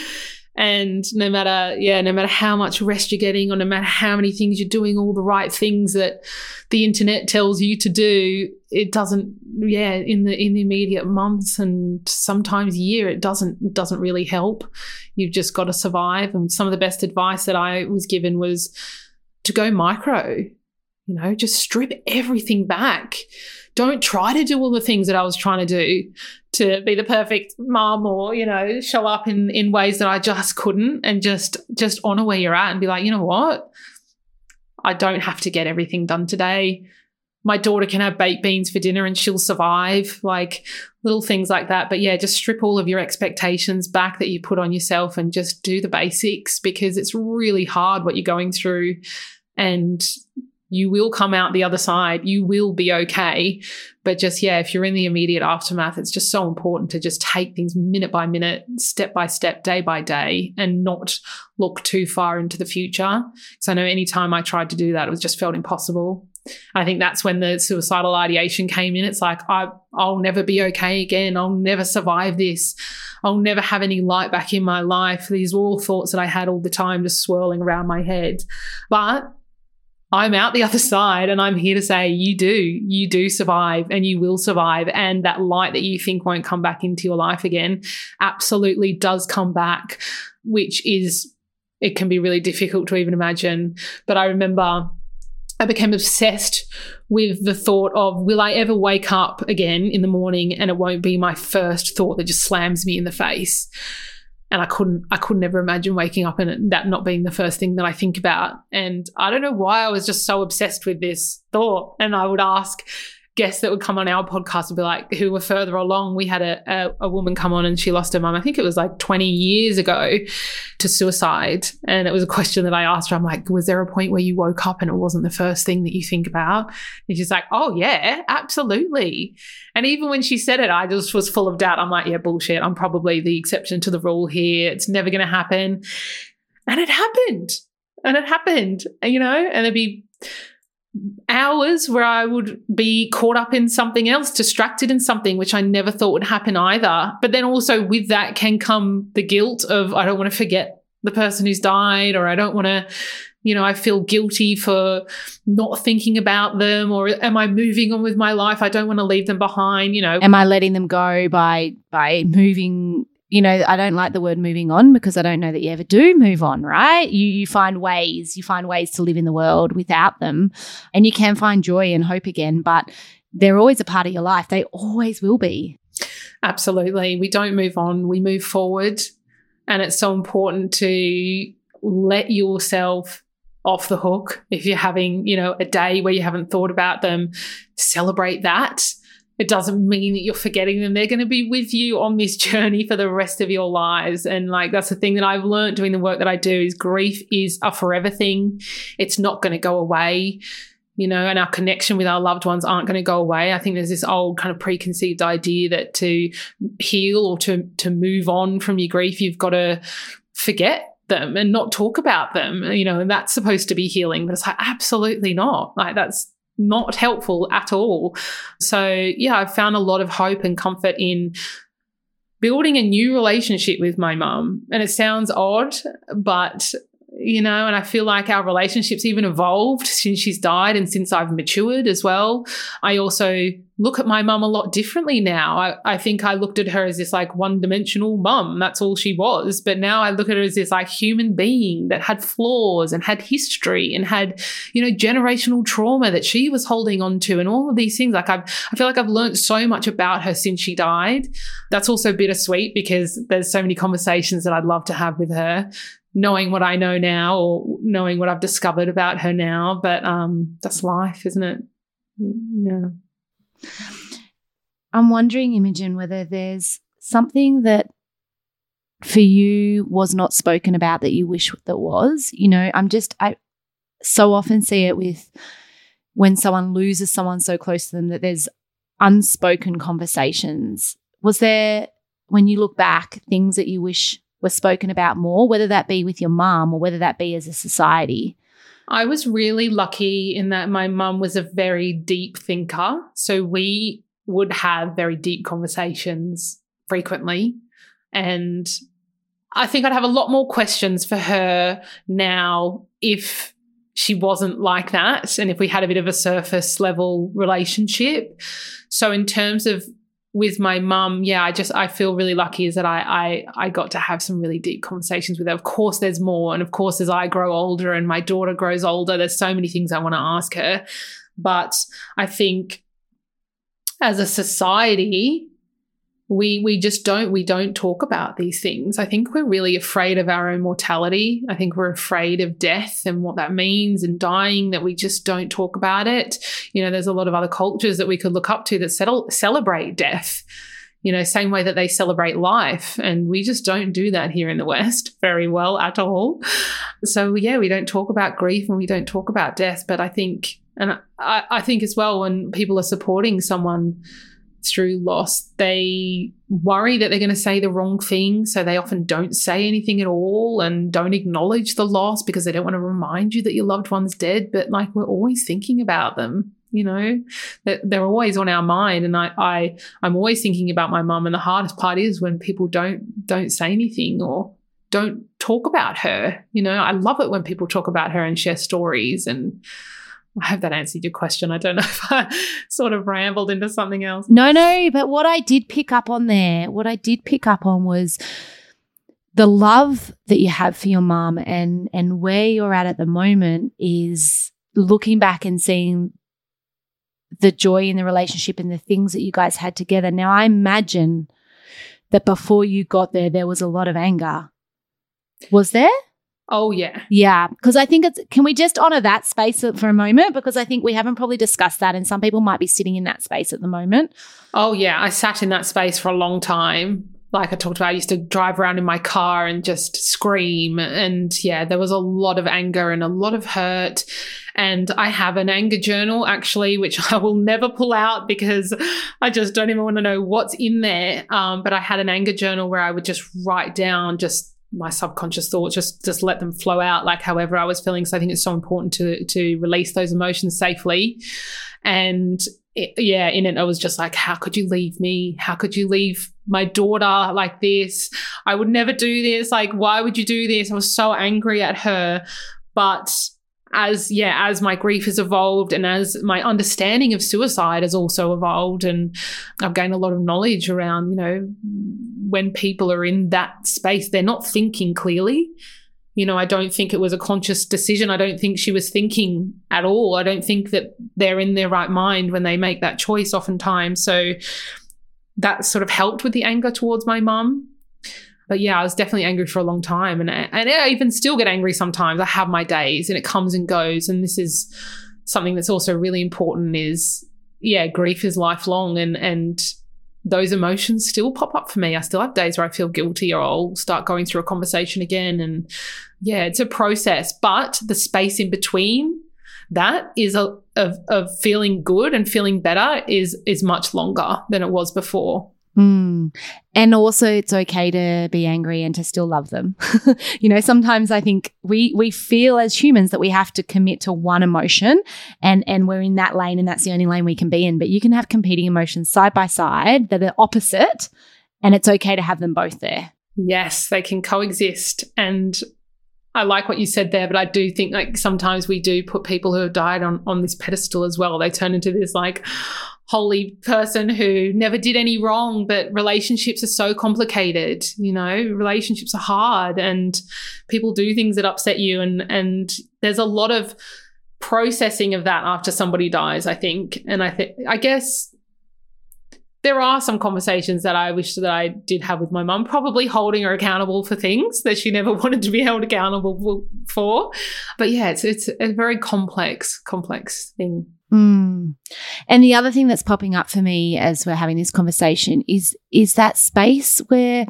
And no matter, yeah, no matter how much rest you're getting, or no matter how many things you're doing, all the right things that the internet tells you to do, it doesn't, yeah, in the in the immediate months and sometimes year, it doesn't it doesn't really help. You've just got to survive. And some of the best advice that I was given was to go micro. You know, just strip everything back don't try to do all the things that I was trying to do to be the perfect mom or, you know, show up in, in ways that I just couldn't and just just honor where you're at and be like, you know what? I don't have to get everything done today. My daughter can have baked beans for dinner and she'll survive, like little things like that. But yeah, just strip all of your expectations back that you put on yourself and just do the basics because it's really hard what you're going through. And you will come out the other side. You will be okay. But just, yeah, if you're in the immediate aftermath, it's just so important to just take things minute by minute, step by step, day by day, and not look too far into the future. Because I know anytime I tried to do that, it was just felt impossible. I think that's when the suicidal ideation came in. It's like, I, I'll never be okay again. I'll never survive this. I'll never have any light back in my life. These were all thoughts that I had all the time just swirling around my head. But I'm out the (laughs) other side and I'm here to say you do, you do survive and you will survive. And that light that you think won't come back into your life again absolutely does come back, which is, it can be really difficult to even imagine. But I remember I became obsessed with the thought of will I ever wake up again in the morning and it won't be my first thought that just slams me in the face and I couldn't I could never imagine waking up and that not being the first thing that I think about. And I don't know why I was just so obsessed with this thought. And I would ask guests that would come on our podcast would be like, who were further along. We had a, a, a woman come on and she lost her mum. I think it was like 20 years ago to suicide. And it was a question that I asked her. I'm like, was there a point where you woke up and it wasn't the first thing that you think about? And she's like, oh, yeah, absolutely. And even when she said it, I just was full of doubt. I'm like, yeah, bullshit. I'm probably the exception to the rule here. It's never going to happen. And it happened. And it happened, you know, and it'd be hours where I would be caught up in something else, distracted in something, which I never thought would happen either. But then also with that can come the guilt of I don't want to forget the person who's died, or I don't want to, you know, I feel guilty for not thinking about them, or am I moving on with my life? I don't want to leave them behind, you know. Am I letting them go by by moving you know, I don't like the word moving on because I don't know that you ever do move on, right? You you find ways, you find ways to live in the world without them, and you can find joy and hope again, but they're always a part of your life. They always will be. Absolutely. We don't move on, we move forward. And it's so important to let yourself off the hook if you're having, you know, a day where you haven't thought about them, celebrate that it doesn't mean that you're forgetting them. They're going to be with you on this (laughs) journey for the rest of your lives. And like, that's the thing that I've learned doing the work that I do is grief is a forever thing. It's not going to go away, you know, and our connection with our loved ones aren't going to go away. I think there's this old kind of preconceived idea that to heal or to, to move on from your grief, you've got to forget them and not talk about them, you know, and that's supposed to be healing. But it's like, absolutely not. Like, that's not helpful at all. So, yeah, I've found a lot of hope and comfort in building a new relationship with my mum. And it sounds odd, but you know, and I feel like our relationship's even evolved since she's died and since I've matured as well. I also look at my mum a lot differently now. I, I think I looked at her as this like one dimensional mum. That's all she was. But now I look at her as this like human being that had flaws and had history and had, you know, generational trauma that she was holding on to and all of these things. Like I've, I feel like I've learned so much about her since she died. That's also bittersweet because there's so many conversations that I'd love to have with her knowing what I know now or knowing what I've discovered about her now. But um, that's life, isn't it? Yeah. I'm wondering, Imogen, whether there's something that for you was not spoken about that you wish that was. You know, I'm just, I so often see it with when someone loses someone so close to them that there's unspoken conversations. Was there, when you look back, things that you wish were spoken about more, whether that be with your mum or whether that be as a society? I was really lucky in that my mum was a very deep thinker. So we would have very deep conversations frequently. And I think I'd have a lot more questions for her now if she wasn't like that and if we had a bit of a surface level relationship. So, in terms of with my mum, yeah, I just I feel really lucky is that I, I I got to have some really deep conversations with her. Of course, there's more, and of course, as I grow older and my daughter grows older, there's so many things I want to ask her. But I think as a society, we we just don't we don't talk about these things. I think we're really afraid of our own mortality. I think we're afraid of death and what that means and dying that we just don't talk about it. You know, there's a lot of other cultures that we could look up to that settle, celebrate death. You know, same way that they celebrate life. And we just don't do that here in the West (laughs) very well at all. So, yeah, we don't talk about grief and we don't talk about death. But I think, and I, I think as well, when people are supporting someone, through loss, they worry that they're going to say the wrong thing. So they often don't say anything at all and don't acknowledge the loss because they don't want to remind you that your loved one's dead. But like we're always thinking about them, you know, that they're always on our mind. And I, I I'm always thinking about my mum. And the hardest part is when people don't don't say anything or don't talk about her. You know, I love it when people talk about her and share stories and I hope that answered your question. I don't know (laughs) if I sort of rambled into something else. No, no, but what I did pick up on there, what I did pick up on was the love that you have for your mom and and where you're at at the moment is looking back and seeing the joy in the relationship and the things that you guys had together. Now I imagine that before you got there there was a lot of anger. Was there? Oh, yeah. Yeah. Because I think it's, can we just honor that space for a moment? Because I think we haven't probably discussed that, and some people might be sitting in that space at the moment. Oh, yeah. I sat in that space for a long time. Like I talked about, I used to drive around in my car and just scream. And yeah, there was a lot of anger and a lot of hurt. And I have an anger journal actually, which (laughs) I will never pull out because I just don't even want to know what's in there. Um, but I had an anger journal where I would just write down just my subconscious thoughts just just let them flow out like however I was feeling. So I think it's so important to to release those emotions safely. And it, yeah, in it I was just like, how could you leave me? How could you leave my daughter like this? I would never do this. Like, why would you do this? I was so angry at her. But as yeah as my grief has evolved and as my understanding of suicide has also evolved and i've gained a lot of knowledge around you know when people are in that space they're not thinking clearly. You know i don't think it was a conscious decision. I don't think she was thinking at all. I don't think that they're in their right mind when they make that choice oftentimes. So that sort of helped with the anger towards my mum but yeah, I was definitely angry for a long time, and and I even still get angry sometimes. I have my days, and it comes and goes. And this is something that's also really important: is yeah, grief is lifelong and and those emotions still pop up for me. I still have days where I feel guilty or I'll start going through a conversation again. And yeah, it's a process. But the space in between that is a of, of feeling good and feeling better is is much longer than it was before. Mm. And also, it's okay to be angry and to still love them. (laughs) you know, sometimes I think we we feel as humans that we have to commit to one emotion, and and we're in that lane, and that's the only lane we can be in. But you can have competing emotions side by side that are opposite, and it's okay to have them both there. Yes, they can coexist, and I like what you said there, but I do think like sometimes we do put people who have died on on this pedestal as well. They turn into this like holy person who never did any wrong, but relationships are so complicated. You know, relationships are hard and people do things that upset you. And, and there's a lot of processing of that after somebody dies, I think. And I think, I guess there are some conversations that I wish that I did have with my mum, probably holding her accountable for things that she never (laughs) wanted to be held accountable for. But yeah, it's it's a very complex, complex thing. Mm. And the other thing that's popping up for me as we're having this conversation is is that space where,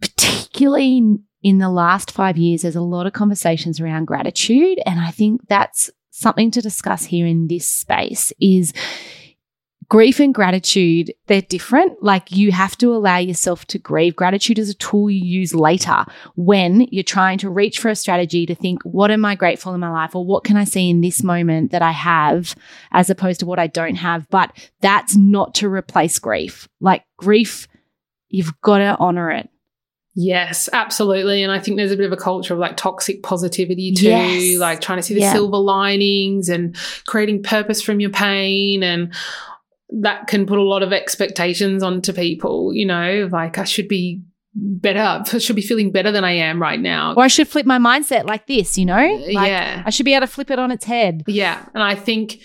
particularly in the last five years, there's a lot of conversations around gratitude, and I think that's something to discuss here in this space. Is grief and gratitude, they're different. Like you have to allow yourself to grieve. Gratitude is a tool you use later when you're trying to reach for a strategy to think, what am I grateful in my life? Or what can I see in this moment that I have as opposed to what I don't have? But that's not to replace grief. Like grief, you've got to honor it. Yes, absolutely. And I think there's a bit of a culture of like toxic positivity too, yes. like trying to see the yeah. silver linings and creating purpose from your pain and that can put a lot of expectations onto people, you know, like I should be better, I should be feeling better than I am right now. Or I should flip my mindset like this, you know? Uh, like yeah. I should be able to flip it on its head. Yeah. And I think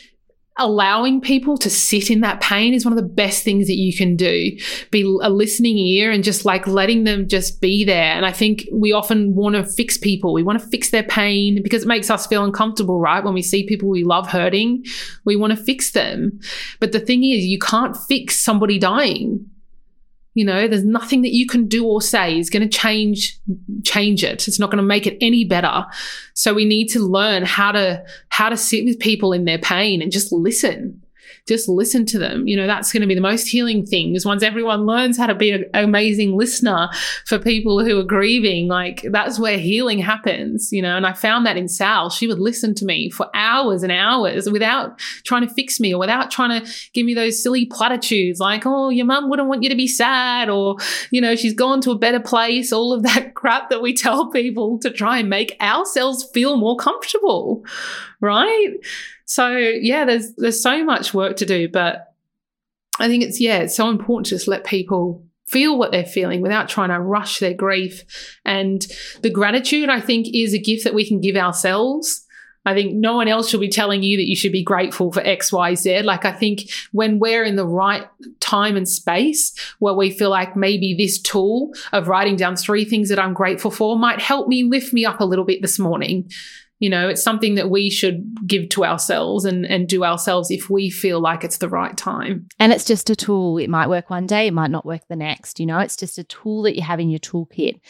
allowing people to sit in that pain is one of the best things that you can do. Be a listening ear and just like letting them just be there. And I think we often want to fix people. We want to fix their pain because it makes us feel uncomfortable, right? When we see people we love hurting, we want to fix them. But the thing is, you can't fix somebody dying. You know, there's nothing that you can do or say is going to change change it. It's not going to make it any better. So we need to learn how to how to sit with people in their pain and just listen just listen to them. You know, that's going to be the most healing thing is once everyone learns how to be an amazing listener for people who are grieving, like that's where healing happens, you know. And I found that in Sal. She would listen to me for hours and hours without trying to fix me or without trying to give me those silly platitudes like, oh, your mum wouldn't want you to be sad or, you know, she's gone to a better place, all of that (laughs) crap that we tell people to try and make ourselves feel more comfortable, right? So yeah, there's there's so much work to do, but I think it's yeah, it's so important to just let people feel what they're feeling without trying to rush their grief. And the gratitude, I think, is a gift that we can give ourselves. I think no one else should be telling you that you should be grateful for X, Y, Z. Like, I think when we're in the right time and space where we feel like maybe this tool of writing down three things that I'm grateful for might help me lift me up a little bit this morning. You know, it's something that we should give to ourselves and, and do ourselves if we feel like it's the right time. And it's just a tool. It might work one day, it might not work the next. You know, it's just a tool that you have in your toolkit.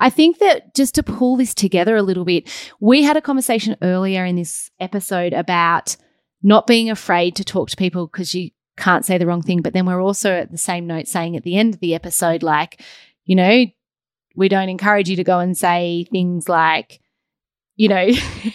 I think that just to pull this together a little bit, we had a conversation earlier in this episode about not being afraid to talk to people because you can't say the wrong thing. But then we're also at the same note saying at the end of the episode, like, you know, we don't encourage you to go and say things like, you know,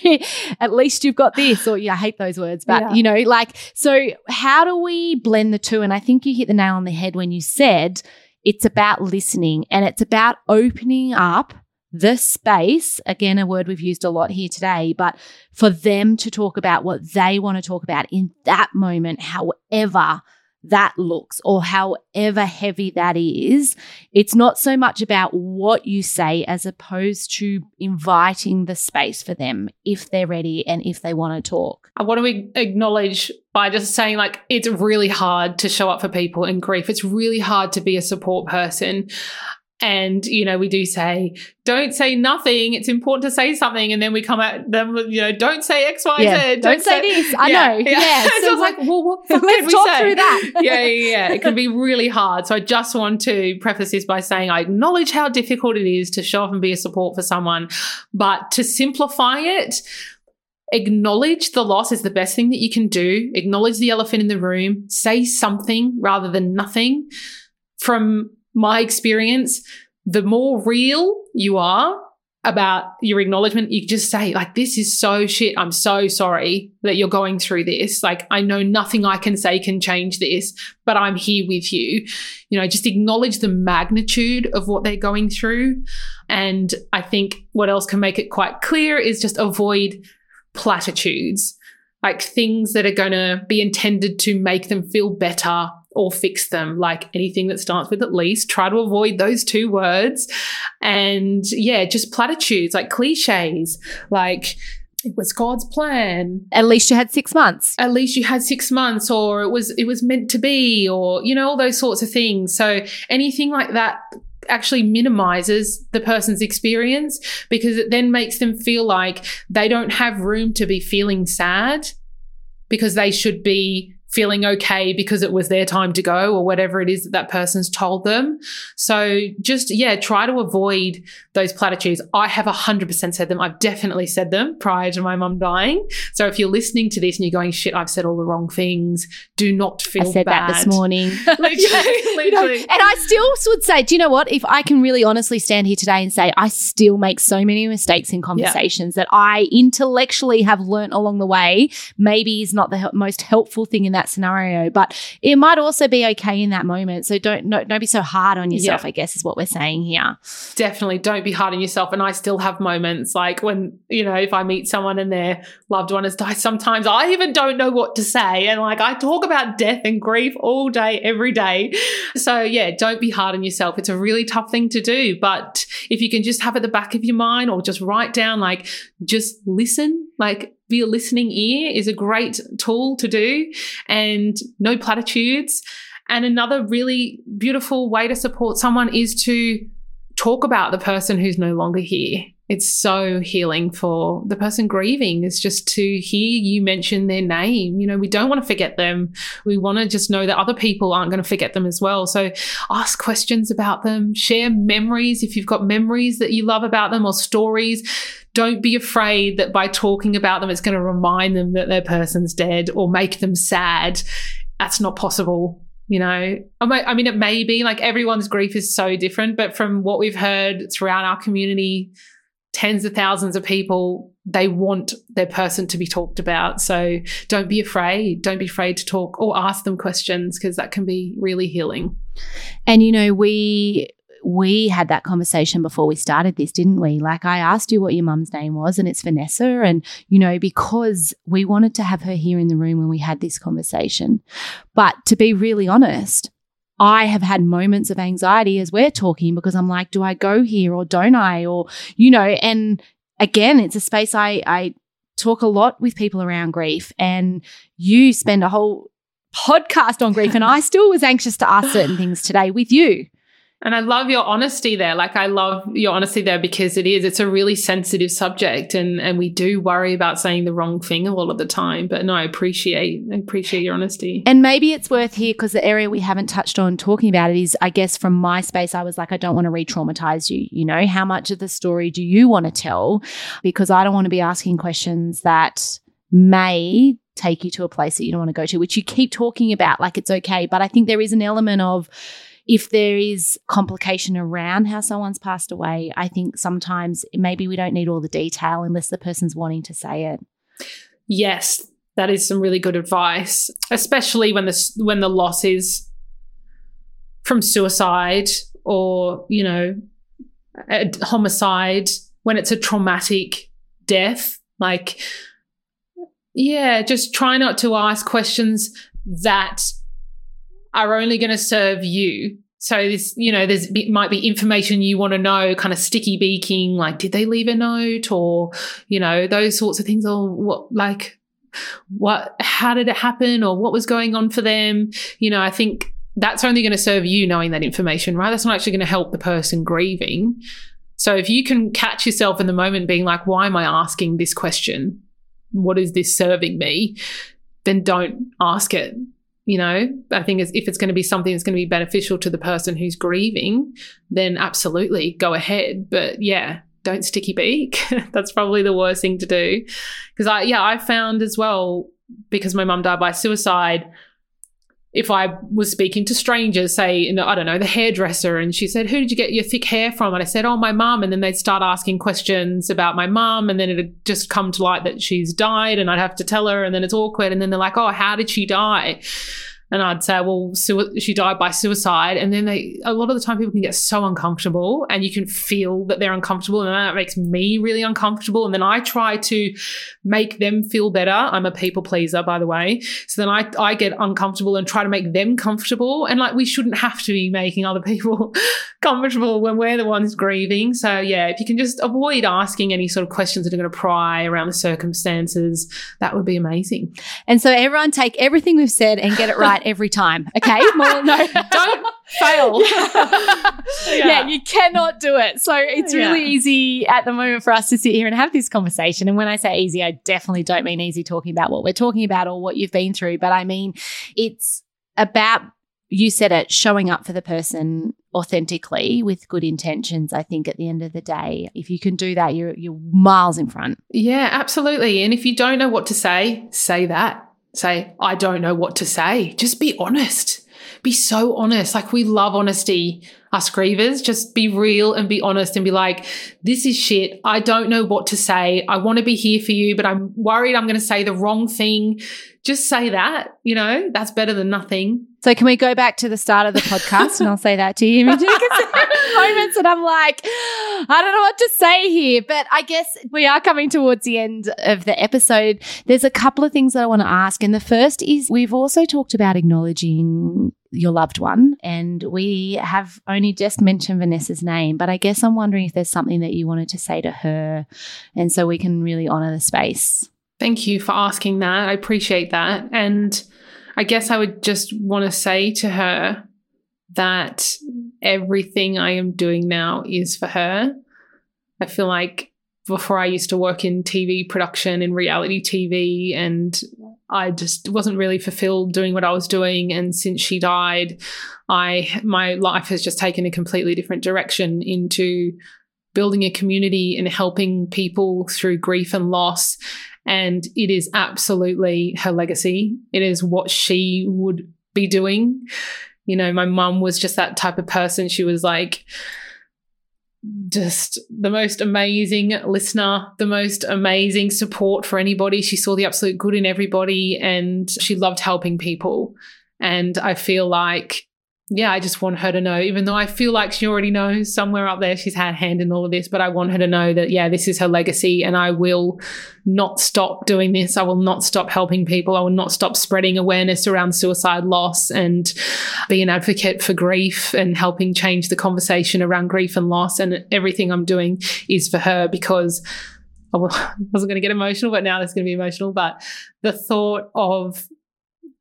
(laughs) at least you've got this, or yeah, I hate those words, but yeah. you know, like, so how do we blend the two? And I think you hit the nail on the head when you said it's about listening and it's about opening up the space. Again, a word we've used a lot here today, but for them to talk about what they want to talk about in that moment, however that looks or however heavy that is. It's not so much about what you say as opposed to inviting the space for them if they're ready and if they want to talk. I want to acknowledge by just saying, like, it's really hard to show up for people in grief. It's really hard to be a support person. And, you know, we do say, don't say nothing. It's important to say something. And then we come at them, you know, don't say X, Y, Yeah. Z. Don't say this. I Yeah, know. Yeah. Yeah. (laughs) so So it's like, well, what (laughs) let's can we talk say? through that. yeah, yeah, yeah. It can be (laughs) really hard. So I just want to preface this by saying I acknowledge how difficult it is to show up and be a support for someone, but to simplify it, acknowledge the loss is the best thing that you can do. Acknowledge the elephant in the room. Say something rather than nothing. From my experience, the more real you are about your acknowledgement, you just say, like, this is so shit. I'm so sorry that you're going through this. Like, I know nothing I can say can change this, but I'm here with you. You know, just acknowledge the magnitude of what they're going through. And I think what else can make it quite clear is just avoid platitudes, like things that are going to be intended to make them feel better or fix them, like anything that starts with at least. Try to avoid those two words. And yeah, just platitudes, like cliches, like it was God's plan. At least you had six months. At least you had six months, or it was it was meant to be, or you know, all those sorts of things. So anything like that actually minimizes the person's experience because it then makes them feel like they don't have room to be feeling sad because they should be feeling okay because it was their time to go or whatever it is that that person's told them. So just, yeah, try to avoid those platitudes. I have 100% said them. I've definitely said them prior to my mum dying. So if you're listening to this and you're going, shit, I've said all the wrong things, do not feel I said bad. that this morning. (laughs) literally, (laughs) You know, literally. and I still would say, do you know what? If I can really honestly stand here today and say I still make so many mistakes in conversations that I intellectually have learnt along the way, maybe is not the hel- most helpful thing in that scenario, but it might also be okay in that moment. So don't no, don't be so hard on yourself. Yeah. I guess is what we're saying here. definitely don't be hard on yourself. And I still have moments like when, you know, if I meet someone and their loved one has died, sometimes I even don't know what to say. And like I talk about death and grief all day, every day. So yeah, don't be hard on yourself. It's a really tough thing to do. But if you can just have at the back of your mind or just write down, like, just listen, like, a listening ear is a great tool to do and no platitudes. And another really beautiful way to support someone is to talk about the person who's no longer here. It's so healing for the person grieving is just to hear you mention their name. You know, we don't want to forget them. We want to just know that other people aren't going to forget them as well. So ask questions about them, share memories if you've got memories that you love about them or stories. Don't be afraid that by talking about them, it's going to remind them that their person's dead or make them sad. That's not possible you know? I mean it may be like everyone's grief is so different but from what we've heard throughout our community tens of thousands of people they want their person to be talked about. So don't be afraid. Don't be afraid to talk or ask them questions because that can be really healing. And you know, we we had that conversation before we started this, didn't we? Like I asked you what your mum's name was and it's Vanessa and you know, because we wanted to have her here in the room when we had this conversation. But to be really honest, I have had moments of anxiety as we're talking because I'm like, do I go here or don't I? Or, you know, and again, it's a space I, I talk a lot with people around grief and you spend a whole podcast on grief and I still was anxious to ask certain things today with you. And i love your honesty there like i love your honesty there because it is it's a really sensitive subject and and we do worry about saying the wrong thing a lot of the time but no i appreciate I appreciate your honesty And maybe it's worth here because the area we haven't touched on talking about it is, I guess, from my space, I was like, I don't want to re traumatize you. You know, how much of the story do you want to tell? Because I don't want to be asking questions that may take you to a place that you don't want to go to, which you keep talking about like it's okay. But I think there is an element of, if there is complication around how someone's passed away, I think sometimes maybe we don't need all the detail unless the person's wanting to say it. Yes, that is some really good advice, especially when the when the loss is from suicide or you know a homicide when it's a traumatic death like yeah just try not to ask questions that are only going to serve you so this you know there's might be information you want to know kind of sticky beaking like did they leave a note or you know those sorts of things or what like what how did it happen or what was going on for them you know i think that's only going to serve you knowing that information, right? That's not actually going to help the person grieving. So if you can catch yourself in the moment being like, why am I asking this question? What is this serving me? Then don't ask it. You know, I think if it's going to be something that's going to be beneficial to the person who's grieving, then absolutely go ahead. But yeah, don't sticky beak. (laughs) that's probably the worst thing to do. Because I, yeah, I found as well, because my mum died by suicide, if I was speaking to strangers, say, in, I don't know, the hairdresser, and she said, Who did you get your thick hair from? And I said, Oh, my mum. And then they'd start asking questions about my mum. And then it'd just come to light that she's died, and I'd have to tell her. And then it's awkward. And then they're like, Oh, how did she die? And I'd say, well, su- she died by suicide. And then they, a lot of the time, people can get so uncomfortable, and you can feel that they're uncomfortable, and that makes me really uncomfortable. And then I try to make them feel better. I'm a people pleaser, by the way. So then I, I get uncomfortable and try to make them comfortable. And like, we shouldn't have to be making other people (laughs) comfortable when we're the ones grieving. So yeah, if you can just avoid asking any sort of questions that are going to pry around the circumstances, that would be amazing. And so everyone take everything we've said and get it right (laughs) every time. Okay. (laughs) No, (laughs) don't fail. (laughs) yeah. yeah. you cannot do it. So it's really yeah. easy at the moment for us to sit here and have this conversation. And when I say easy, I definitely don't mean easy talking about what we're talking about or what you've been through, but I mean it's about you said it showing up for the person authentically with good intentions i think at the end of the day if you can do that you're you're miles in front yeah absolutely and if you don't know what to say say that say, I don't know what to say. Just be honest. Be so honest. Like we love honesty, us grievers. Just be real and be honest and be like, this is shit. I don't know what to say. I want to be here for you, but I'm worried I'm going to say the wrong thing. Just say that, you know, that's better than nothing. So can we go back to the start of the podcast and I'll say that to you? (laughs) (laughs) moments and I'm like, I don't know what to say here. But I guess we are coming towards the end of the episode. There's a couple of things that I want to ask. And the first is we've also talked about acknowledging your loved one. And we have only just mentioned Vanessa's name, but I guess I'm wondering if there's something that you wanted to say to her. And so we can really honor the space. Thank you for asking that. I appreciate that. And I guess I would just want to say to her that everything I am doing now is for her. I feel like before I used to work in TV production and reality TV, and I just wasn't really fulfilled doing what I was doing. And since she died, I my life has just taken a completely different direction into building a community and helping people through grief and loss and it is absolutely her legacy. It is what she would be doing. You know, my mum was just that type of person. She was like, just the most amazing listener, the most amazing support for anybody. She saw the absolute good in everybody and she loved helping people. And I feel like yeah, I just want her to know, even though I feel like she already knows somewhere up there she's had a hand in all of this, but I want her to know that, yeah, this is her legacy and I will not stop doing this. I will not stop helping people. I will not stop spreading awareness around suicide loss and be an advocate for grief and helping change the conversation around grief and loss. And everything I'm doing is for her because oh, (laughs) I wasn't going to get emotional, but now it's going to be emotional. But the thought of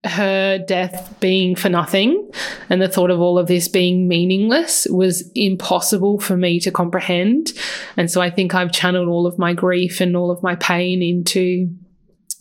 her death being for nothing and the thought of all of this being meaningless was impossible for me to comprehend. And so I think I've channeled all of my grief and all of my pain into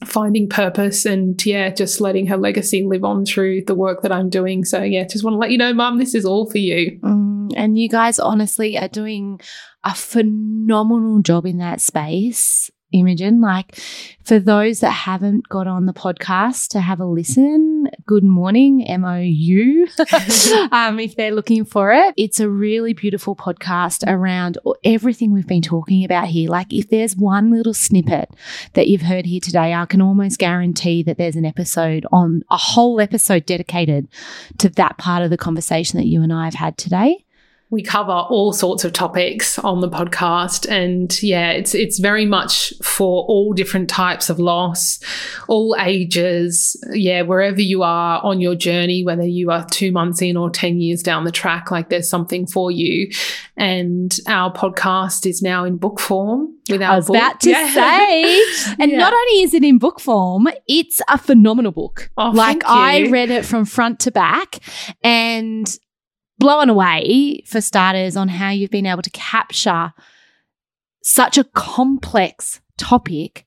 finding purpose and yeah, just letting her legacy live on through the work that I'm doing. So yeah, just want to let you know, mum, this is all for you. Mm, and you guys honestly are doing a phenomenal job in that space. Imogen. Like for those that haven't got on the podcast to have a listen, Good Mourning, M O U, (laughs) um, if they're looking for it. It's a really beautiful podcast around everything we've been talking about here. Like if there's one little snippet that you've heard here today, I can almost guarantee that there's an episode on a whole episode dedicated to that part of the conversation that you and I have had today. We cover all sorts of topics on the podcast and yeah it's it's very much for all different types of loss all ages yeah wherever you are on your journey whether you are 2 months in or 10 years down the track like there's something for you and our podcast is now in book form with our I was book. about to Yeah. say. (laughs) And Yeah. not only is it in book form, it's a phenomenal book. Oh, like I read it from front to back and blown away for starters on how you've been able to capture such a complex topic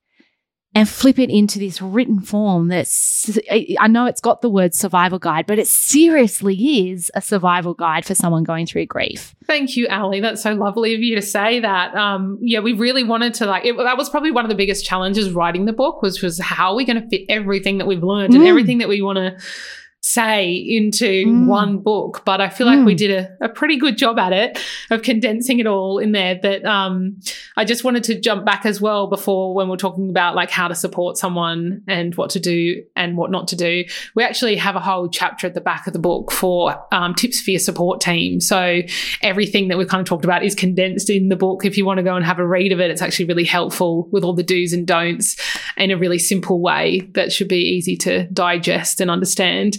and flip it into this written form that's I know it's got the word survival guide, but it seriously is a survival guide for someone going through grief. Thank you, Ali. That's so lovely of you to say that. Um, yeah, we really wanted to like. It, that was probably one of the biggest challenges writing the book was was how are we going to fit everything that we've learned and Mm. everything that we want to say into Mm. one book. But I feel like we Mm. did a, a pretty good job at it of condensing it all in there. But um, I just wanted to jump back as well before when we're talking about like how to support someone and what to do and what not to do. We actually have a whole chapter at the back of the book for um, tips for your support team. So everything that we've kind of talked about is condensed in the book. If you want to go and have a read of it, it's actually really helpful with all the do's and don'ts in a really simple way that should be easy to digest and understand.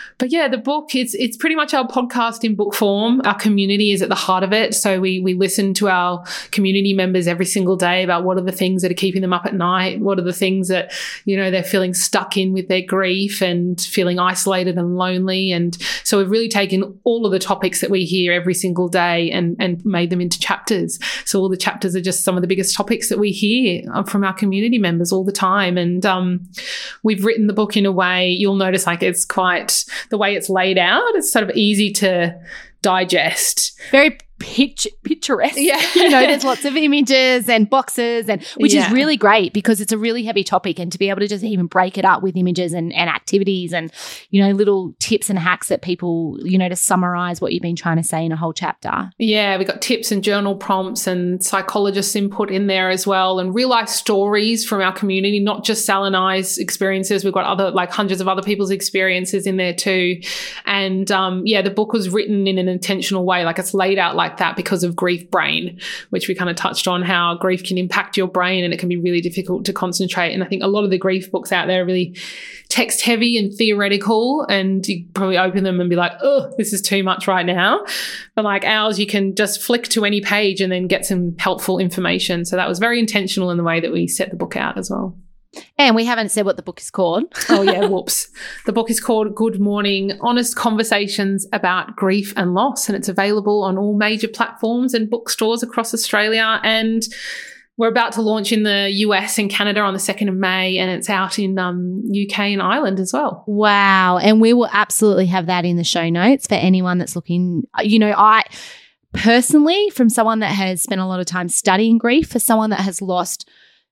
But yeah, the book it's it's pretty much our podcast in book form. Our community is at the heart of it. So we we listen to our community members every single day about what are the things that are keeping them up at night, what are the things that you know they're feeling stuck in with their grief and feeling isolated and lonely. And so we've really taken all of the topics that we hear every single day and and made them into chapters. So all the chapters are just some of the biggest topics that we hear uh, from our community members all the time. And um, we've written the book in a way you'll notice like it's quite the way it's laid out. It's sort of easy to digest. very pitch, picturesque. Yeah. (laughs) you know, there's lots of images and boxes, and which Yeah. is really great because it's a really heavy topic, and to be able to just even break it up with images and, and activities and you know little tips and hacks that people you know to summarize what you've been trying to say in a whole chapter. Yeah, we got tips and journal prompts and psychologists' input in there as well, and real life stories from our community, not just Sal and I's experiences. We've got other, like hundreds of other people's experiences in there too. And um, yeah, the book was written in an intentional way, like it's laid out like that because of grief brain, which we kind of touched on how grief can impact your brain and it can be really difficult to concentrate. And I think a lot of the grief books out there are really text heavy and theoretical, and you probably open them and be like, oh, this is too much right now. But like ours, you can just flick to any page and then get some helpful information. So that was very intentional in the way that we set the book out as well. And we haven't said what the book is called. Oh, yeah, (laughs) whoops. The book is called Good Mourning Honest Conversations About Grief and Loss, and it's available on all major platforms and bookstores across Australia. And we're about to launch in the US and Canada on the 2nd of May, and it's out in um, UK and Ireland as well. Wow. And we will absolutely have that in the show notes for anyone that's looking. You know, I personally, from someone that has spent a lot of time studying grief, for someone that has lost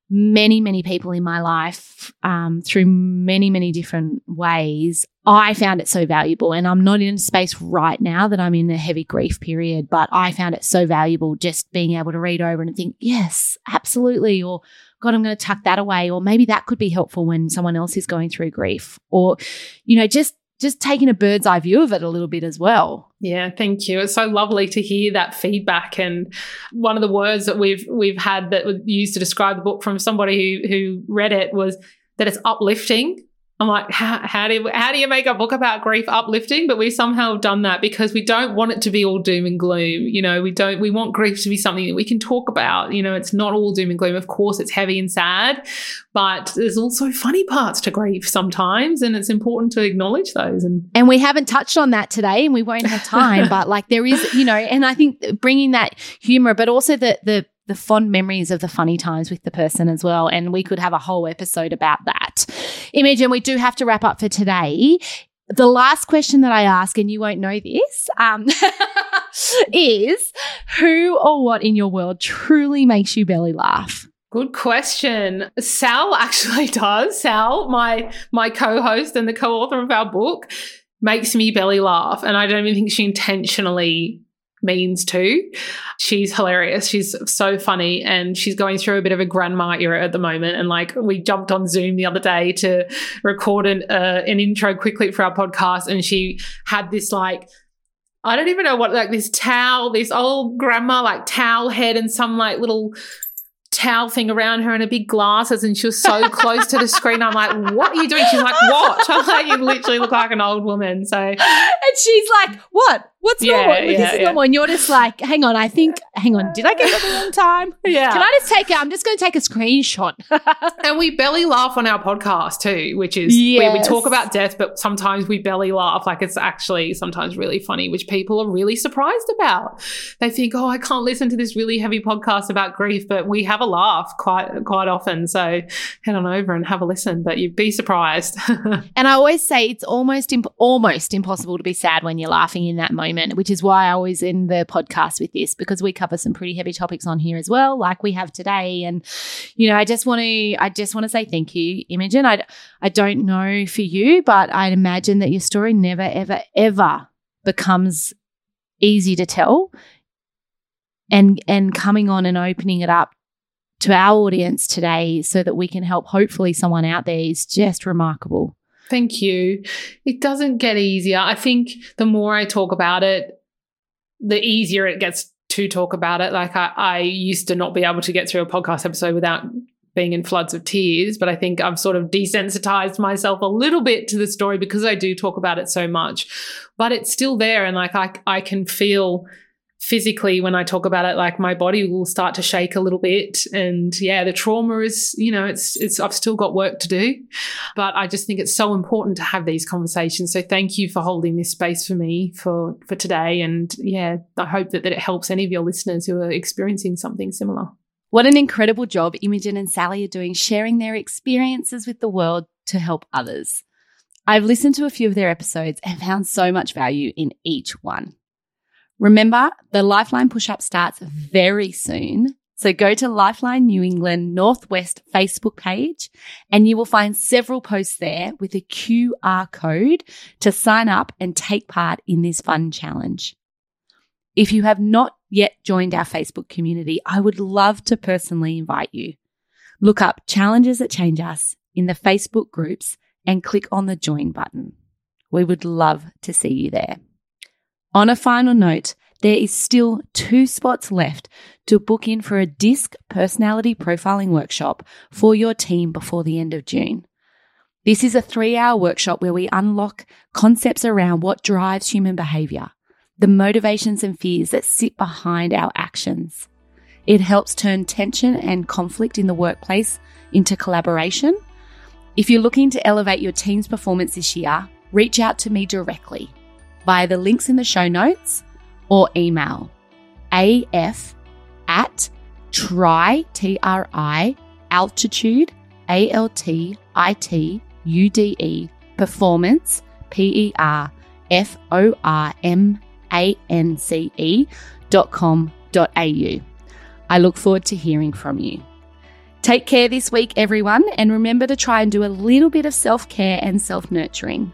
many, many people in my life um, through many, many different ways, I found it so valuable. And I'm not in a space right now that I'm in a heavy grief period, but I found it so valuable just being able to read over and think, yes, absolutely. Or, God, I'm going to tuck that away. Or maybe that could be helpful when someone else is going through grief. Or, you know, just just taking a bird's eye view of it a little bit as well. Yeah, thank you. It's so lovely to hear that feedback. And one of the words that we've we've had that was used to describe the book from somebody who who read it was that it's uplifting. I'm like, (laughs) how, how do you, how do you make a book about grief uplifting? But we've somehow done that because we don't want it to be all doom and gloom. You know, we don't. We want grief to be something that we can talk about. You know, it's not all doom and gloom. Of course, it's heavy and sad, but there's also funny parts to grief sometimes, and it's important to acknowledge those. And And we haven't touched on that today and we won't have time, (laughs) but like there is, you know, and I think bringing that humor, but also the, the, the fond memories of the funny times with the person as well. And we could have a whole episode about that. Imogen, we do have to wrap up for today. The last question that I ask, and you won't know this, um, (laughs) is who or what in your world truly makes you belly laugh? Good question. Sal actually (laughs) does. Sal, my my co-host and the co-author of our book, makes me belly laugh, and I don't even think she intentionally means to. She's hilarious. She's so funny and she's going through a bit of a grandma era at the moment. And like we jumped on Zoom the other day to record an, uh, an intro quickly for our podcast and she had this like I don't even know what like this towel, this old grandma like towel head and some like little towel thing around her and a big glasses and she was so close to the screen. I'm like, what are you doing? She's like, what? (laughs) I'm like, you literally look like an old woman. So (laughs) And she's like, what? What's Yeah, normal? yeah, this is yeah. normal. And you're just like, hang on, I think, hang on, did I get it the wrong time? (laughs) yeah. Can I just take it? I'm just going to take a screenshot. (laughs) and we belly laugh on our podcast too, which is where we Yes. talk about death, but sometimes we belly laugh. Like it's actually sometimes really funny, which people are really surprised about. They think, oh, I can't listen to this really heavy podcast about grief, but we have a laugh quite quite often. So head on over and have a listen, but you'd be surprised. (laughs) And I always say it's almost imp- almost impossible to be sad when you're laughing in that moment, which is why I always end the podcast with this because we cover some pretty heavy topics on here as well, like we have today. And you know, I just want to I just want to say thank you, Imogen. I I don't know for you, but I'd imagine that your story never ever ever becomes easy to tell. And and coming on and opening it up to our audience today so that we can help hopefully someone out there is just remarkable. Thank you. It doesn't get easier. I think the more I talk about it, the easier it gets to talk about it. Like I, I used to not be able to get through a podcast episode without being in floods of tears, but I think I've sort of desensitized myself a little bit to the story because I do talk about it so much. But it's still there and like I I can feel physically when I talk about it, like my body will start to shake a little bit. And yeah, the trauma is, you know, it's it's I've still got work to do. But I just think it's so important to have these conversations. So thank you for holding this space for me for for today. And yeah, I hope that, that it helps any of your listeners who are experiencing something similar. What an incredible job Imogen and Sally are doing sharing their experiences with the world to help others. I've listened to a few of their episodes and found so much value in each one. Remember, the Lifeline push up starts very soon. So go to Lifeline New England Northwest Facebook page and you will find several posts there with a QR code to sign up and take part in this fun challenge. If you have not yet joined our Facebook community, I would love to personally invite you. Look up Challenges That Change Us in the Facebook groups and click on the join button. We would love to see you there. On a final note, there is still two spots left to book in for a DISC personality profiling workshop for your team before the end of June. This is a three hour workshop where we unlock concepts around what drives human behavior, the motivations and fears that sit behind our actions. It helps turn tension and conflict in the workplace into collaboration. If you're looking to elevate your team's performance this year, reach out to me directly via the links in the show notes or email af at try, T-R-I, altitude, A-L-T-I-T-U-D-E, performance, P-E-R, F-O-R-M-A-N-C-E dot com dot au. I look forward to hearing from you. Take care this week, everyone, and remember to try and do a little bit of self care and self nurturing.